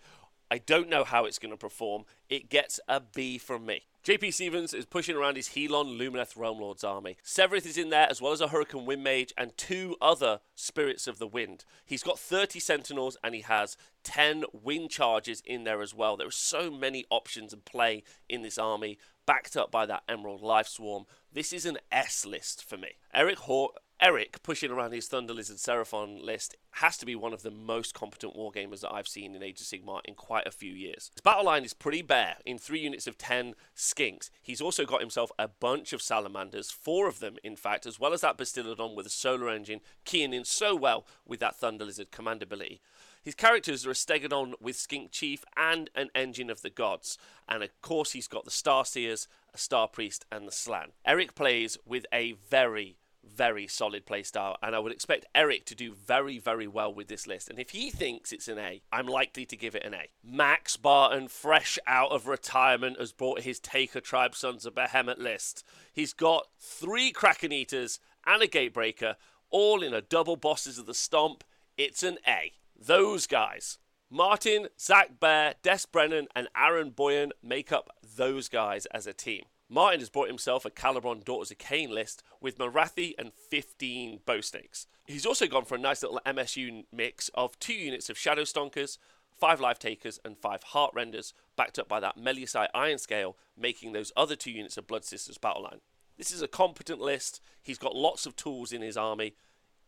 I don't know how it's going to perform. It gets a B from me. JP Stevens is pushing around his Helon Lumineth Realm Lords army. Sevireth is in there, as well as a Hurakan Wind Mage and two other Spirits of the Wind. He's got 30 Sentinels and he has 10 Windchargers in there as well. There are so many options and play in this army, backed up by that Emerald Life Swarm. This is an S list for me. Eric Hort Eric pushing around his Thunder Lizard Seraphon list has to be one of the most competent wargamers that I've seen in Age of Sigmar in quite a few years. His battle line is pretty bare in three units of 10 skinks. He's also got himself a bunch of salamanders, four of them in fact, as well as that Bastiladon with a solar engine, keying in so well with that Thunder Lizard command ability. His characters are a Stegadon with Skink Chief and an Engine of the Gods. And of course, he's got the Star Seers, a Star Priest, and the Slann. Eric plays with a very very solid playstyle, and I would expect Eric to do very, very well with this list. And if he thinks it's an A, I'm likely to give it an A. Max Barton, fresh out of retirement, has brought his Taker Tribe Sons of Behemat list. He's got three Kraken Eaters and a Gatebreaker, all in a double Bosses of the Stomp. It's an A. Those guys. Martin, Zach Bear, Des Brennan, and Aaron Boyan make up those guys as a team. Martin has brought himself a Khailebron Daughters of Khaine list with Morathi and 15 bow snakes. He's also gone for a nice little MSU mix of two units of Shadowstalkers, five Life Takers, and five Heart Renders, backed up by that Melusai Iron Scale, making those other two units of Blood Sisters battle line. This is a competent list. He's got lots of tools in his army.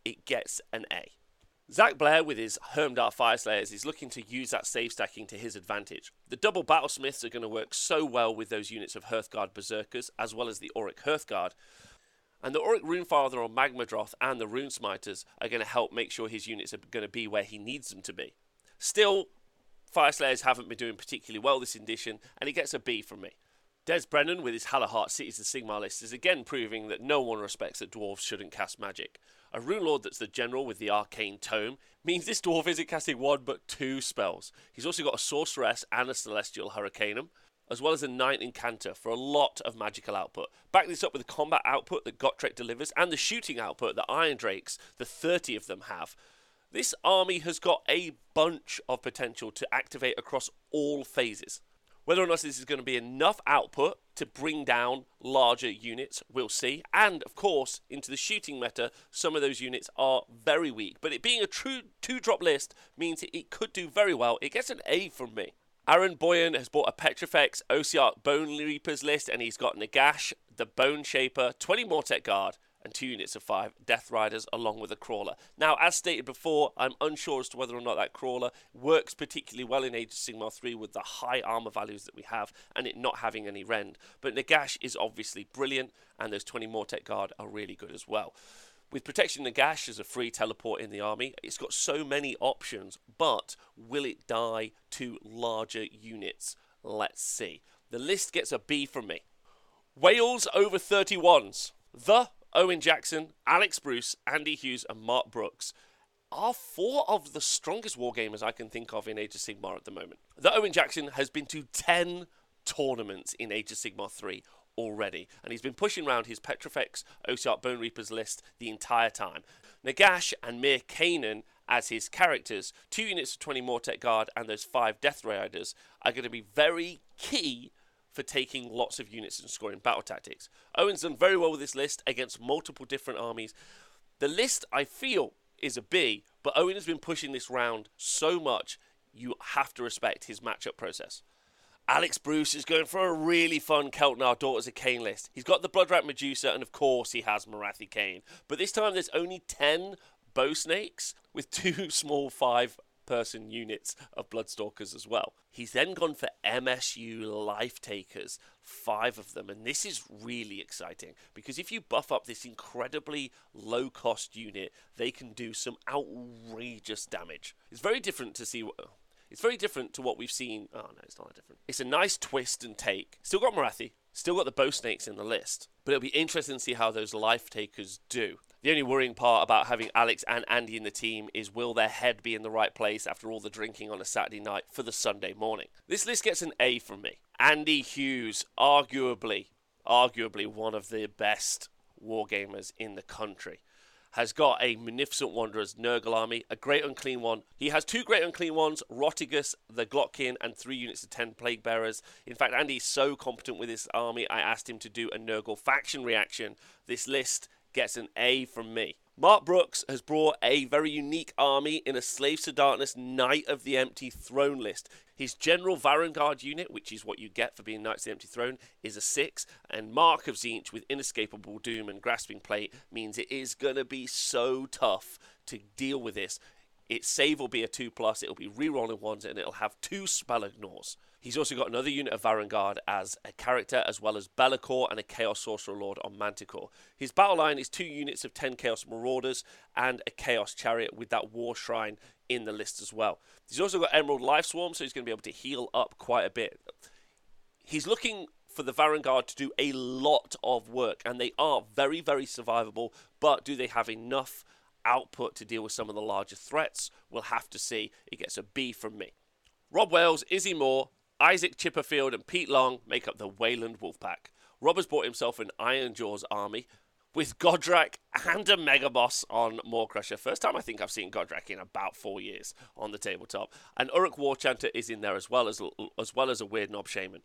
It gets an A. Zach Blair, with his Hermdar Fyreslayers, is looking to use that save stacking to his advantage. The double Battlesmiths are going to work so well with those units of Hearthguard Berserkers, as well as the Auric Hearthguard. And the Auric Runefather on Magmadroth and the Rune Smiters are going to help make sure his units are going to be where he needs them to be. Still, Fyreslayers haven't been doing particularly well this edition, and he gets a B from me. Des Brennan, with his Hallowheart Cities and Sigmar list, is again proving that no one respects that dwarves shouldn't cast magic. A Rune Lord that's the general with the Arcane Tome means this dwarf isn't casting one but two spells. He's also got a Sorceress and a Celestial Hurricanum, as well as a Knight Incanter for a lot of magical output. Back this up with the combat output that Gotrek delivers and the shooting output that Iron Drakes, the 30 of them, have. This army has got a bunch of potential to activate across all phases. Whether or not this is going to be enough output to bring down larger units, we'll see. And of course, into the shooting meta, some of those units are very weak. But it being a true two drop list means it could do very well. It gets an A from me. Aaron Boyan has bought a Petrifex Ossiarch Bone Reapers list, and he's got Nagash, the Bone Shaper, 20 Mortek Guard, and two units of five Death Riders along with a crawler. Now, as stated before, I'm unsure as to whether or not that crawler works particularly well in Age of Sigmar 3 with the high armor values that we have and it not having any rend. But Nagash is obviously brilliant, and those 20 Mortek Guard are really good as well. With Protection Nagash as a free teleport in the army, it's got so many options, but will it die to larger units? Let's see. The list gets a B from me. Wales over 31s. The Owen Jackson, Alex Bruce, Andy Hughes, and Mark Brooks are four of the strongest wargamers I can think of in Age of Sigmar at the moment. The Owen Jackson has been to 10 tournaments in Age of Sigmar 3 already, and he's been pushing around his Petrifex Ossiarch Bone Reapers list the entire time. Nagash and Mir Kanan as his characters, two units of 20 Mortek Guard and those five Death Riders are going to be very key for taking lots of units and scoring battle tactics. Owen's done very well with this list against multiple different armies. The list, I feel, is a B, but Owen has been pushing this round so much, you have to respect his matchup process. Alex Bruce is going for a really fun Khelt Nar Daughters of Khaine list. He's got the Bloodwrack Medusa, and of course he has Morathi Khaine. But this time there's only 10 bow snakes with two small 5 person units of Bloodstalkers as well. He's then gone for MSU Life Takers, five of them, and this is really exciting because if you buff up this incredibly low cost unit, they can do some outrageous damage. It's very different to see what. It's very different to what we've seen. Oh no, it's not that different. It's a nice twist and take. Still got Morathi, still got the bow snakes in the list, but it'll be interesting to see how those life takers do. The only worrying part about having Alex and Andy in the team is will their head be in the right place after all the drinking on a Saturday night for the Sunday morning? This list gets an A from me. Andy Hughes, arguably, arguably one of the best wargamers in the country has got a Munificent Wanderers Nurgle army, a Great Unclean One. He has two Great Unclean Ones, Rotigus, the Glottkin, and three units of 10 Plague Bearers. In fact, Andy's so competent with his army, I asked him to do a Nurgle faction reaction. This list gets an A from me. Mark Brooks has brought a very unique army in a Slaves to Darkness Knight of the Empty Throne list. His General Varanguard unit, which is what you get for being Knights of the Empty Throne, is a 6, and Mark of Tzeentch with Inescapable Doom and Grasping Plate means it is going to be so tough to deal with this. Its save will be a 2 plus, it'll be rerolling ones, and it'll have two spell ignores. He's also got another unit of Varanguard as a character, as well as Be'lakor and a Chaos Sorcerer Lord on Manticore. His battle line is two units of 10 Chaos Marauders and a Chaos Chariot with that War Shrine in the list as well. He's also got Emerald Life Swarm, so he's going to be able to heal up quite a bit. He's looking for the Varanguard to do a lot of work, and they are very, very survivable. But do they have enough output to deal with some of the larger threats? We'll have to see. It gets a B from me. Rob Wales, Izzy Moore, Isaac Chipperfield, and Pete Long make up the Wayland Wolfpack. Rob has bought himself an Ironjawz army with Gordrakk and a Mega Boss on Maw-Krusha. First time I think I've seen Gordrakk in about four years on the tabletop. And Orruk War Warchanter is in there as well as as well as a Weirdnob Shaman.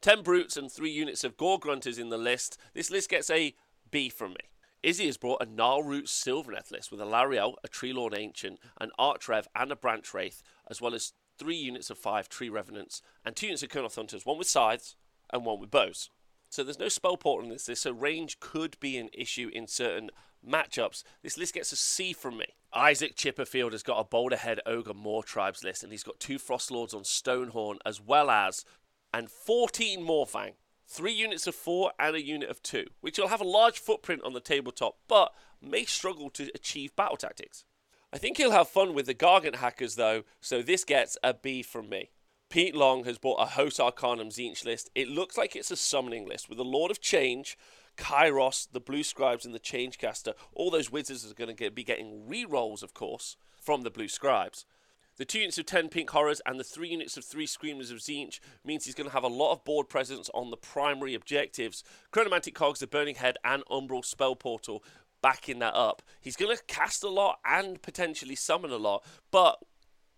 Ten brutes and three units of Gore-gruntas in the list. This list gets a B from me. Izzy has brought a Gnarlroot Sylvaneth list with Alarielle, a Treelord Ancient, an Archrev, and a Branchwraith, as well as three units of five Tree Revenants and two units of Kurnoth Hunters, one with scythes and one with bows. So there's no spell port in this list, so range could be an issue in certain matchups. This list gets a C from me. Isaac Chipperfield has got a Boulderhead Ogor Mawtribes list, and he's got two Frost Lords on Stonehorn, as well as and 14 Mournfang. Three units of four and a unit of two, which will have a large footprint on the tabletop, but may struggle to achieve battle tactics. I think he'll have fun with the Gargant hackers though, so this gets a B from me. Pete Long has bought a Host Arcanum Tzeentch list. It looks like it's a summoning list with the Lord of Change, Kairos, the Blue Scribes, and the Changecaster. All those wizards are going to be getting re-rolls, of course, from the Blue Scribes. The two units of 10 Pink Horrors and the three units of three Screamers of Tzeentch means he's going to have a lot of board presence on the primary objectives. Chronomantic Cogs, the Burning Head, and Umbral Spell Portal backing that up. He's going to cast a lot and potentially summon a lot, but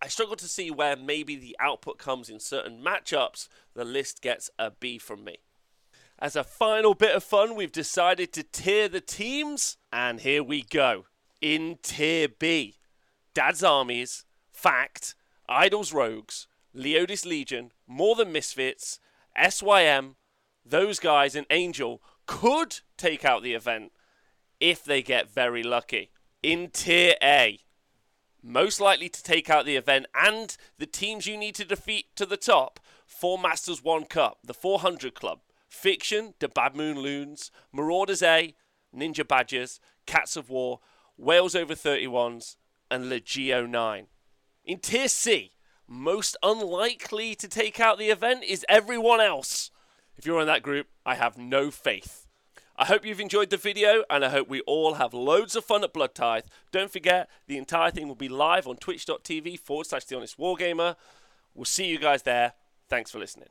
I struggle to see where maybe the output comes in certain matchups. The list gets a B from me. As a final bit of fun, we've decided to tier the teams, and here we go. In Tier B, Dad's Armies, Fact, Idols Rogues, Leodis Legion, More Than Misfits, SYM, those guys, and Angel could take out the event if they get very lucky. In Tier A, most likely to take out the event, and the teams you need to defeat to the top Four Masters One Cup, the 400 Club, Fiction, the Bad Moon Loons, Marauders A, Ninja Badgers, Cats of War, Wales over 31s, and Legio 9. In Tier C, most unlikely to take out the event is everyone else. If you're in that group, I have no faith. I hope you've enjoyed the video and I hope we all have loads of fun at Bloodtithe. Don't forget, the entire thing will be live on twitch.tv forward slash the honest wargamer. We'll see you guys there. Thanks for listening.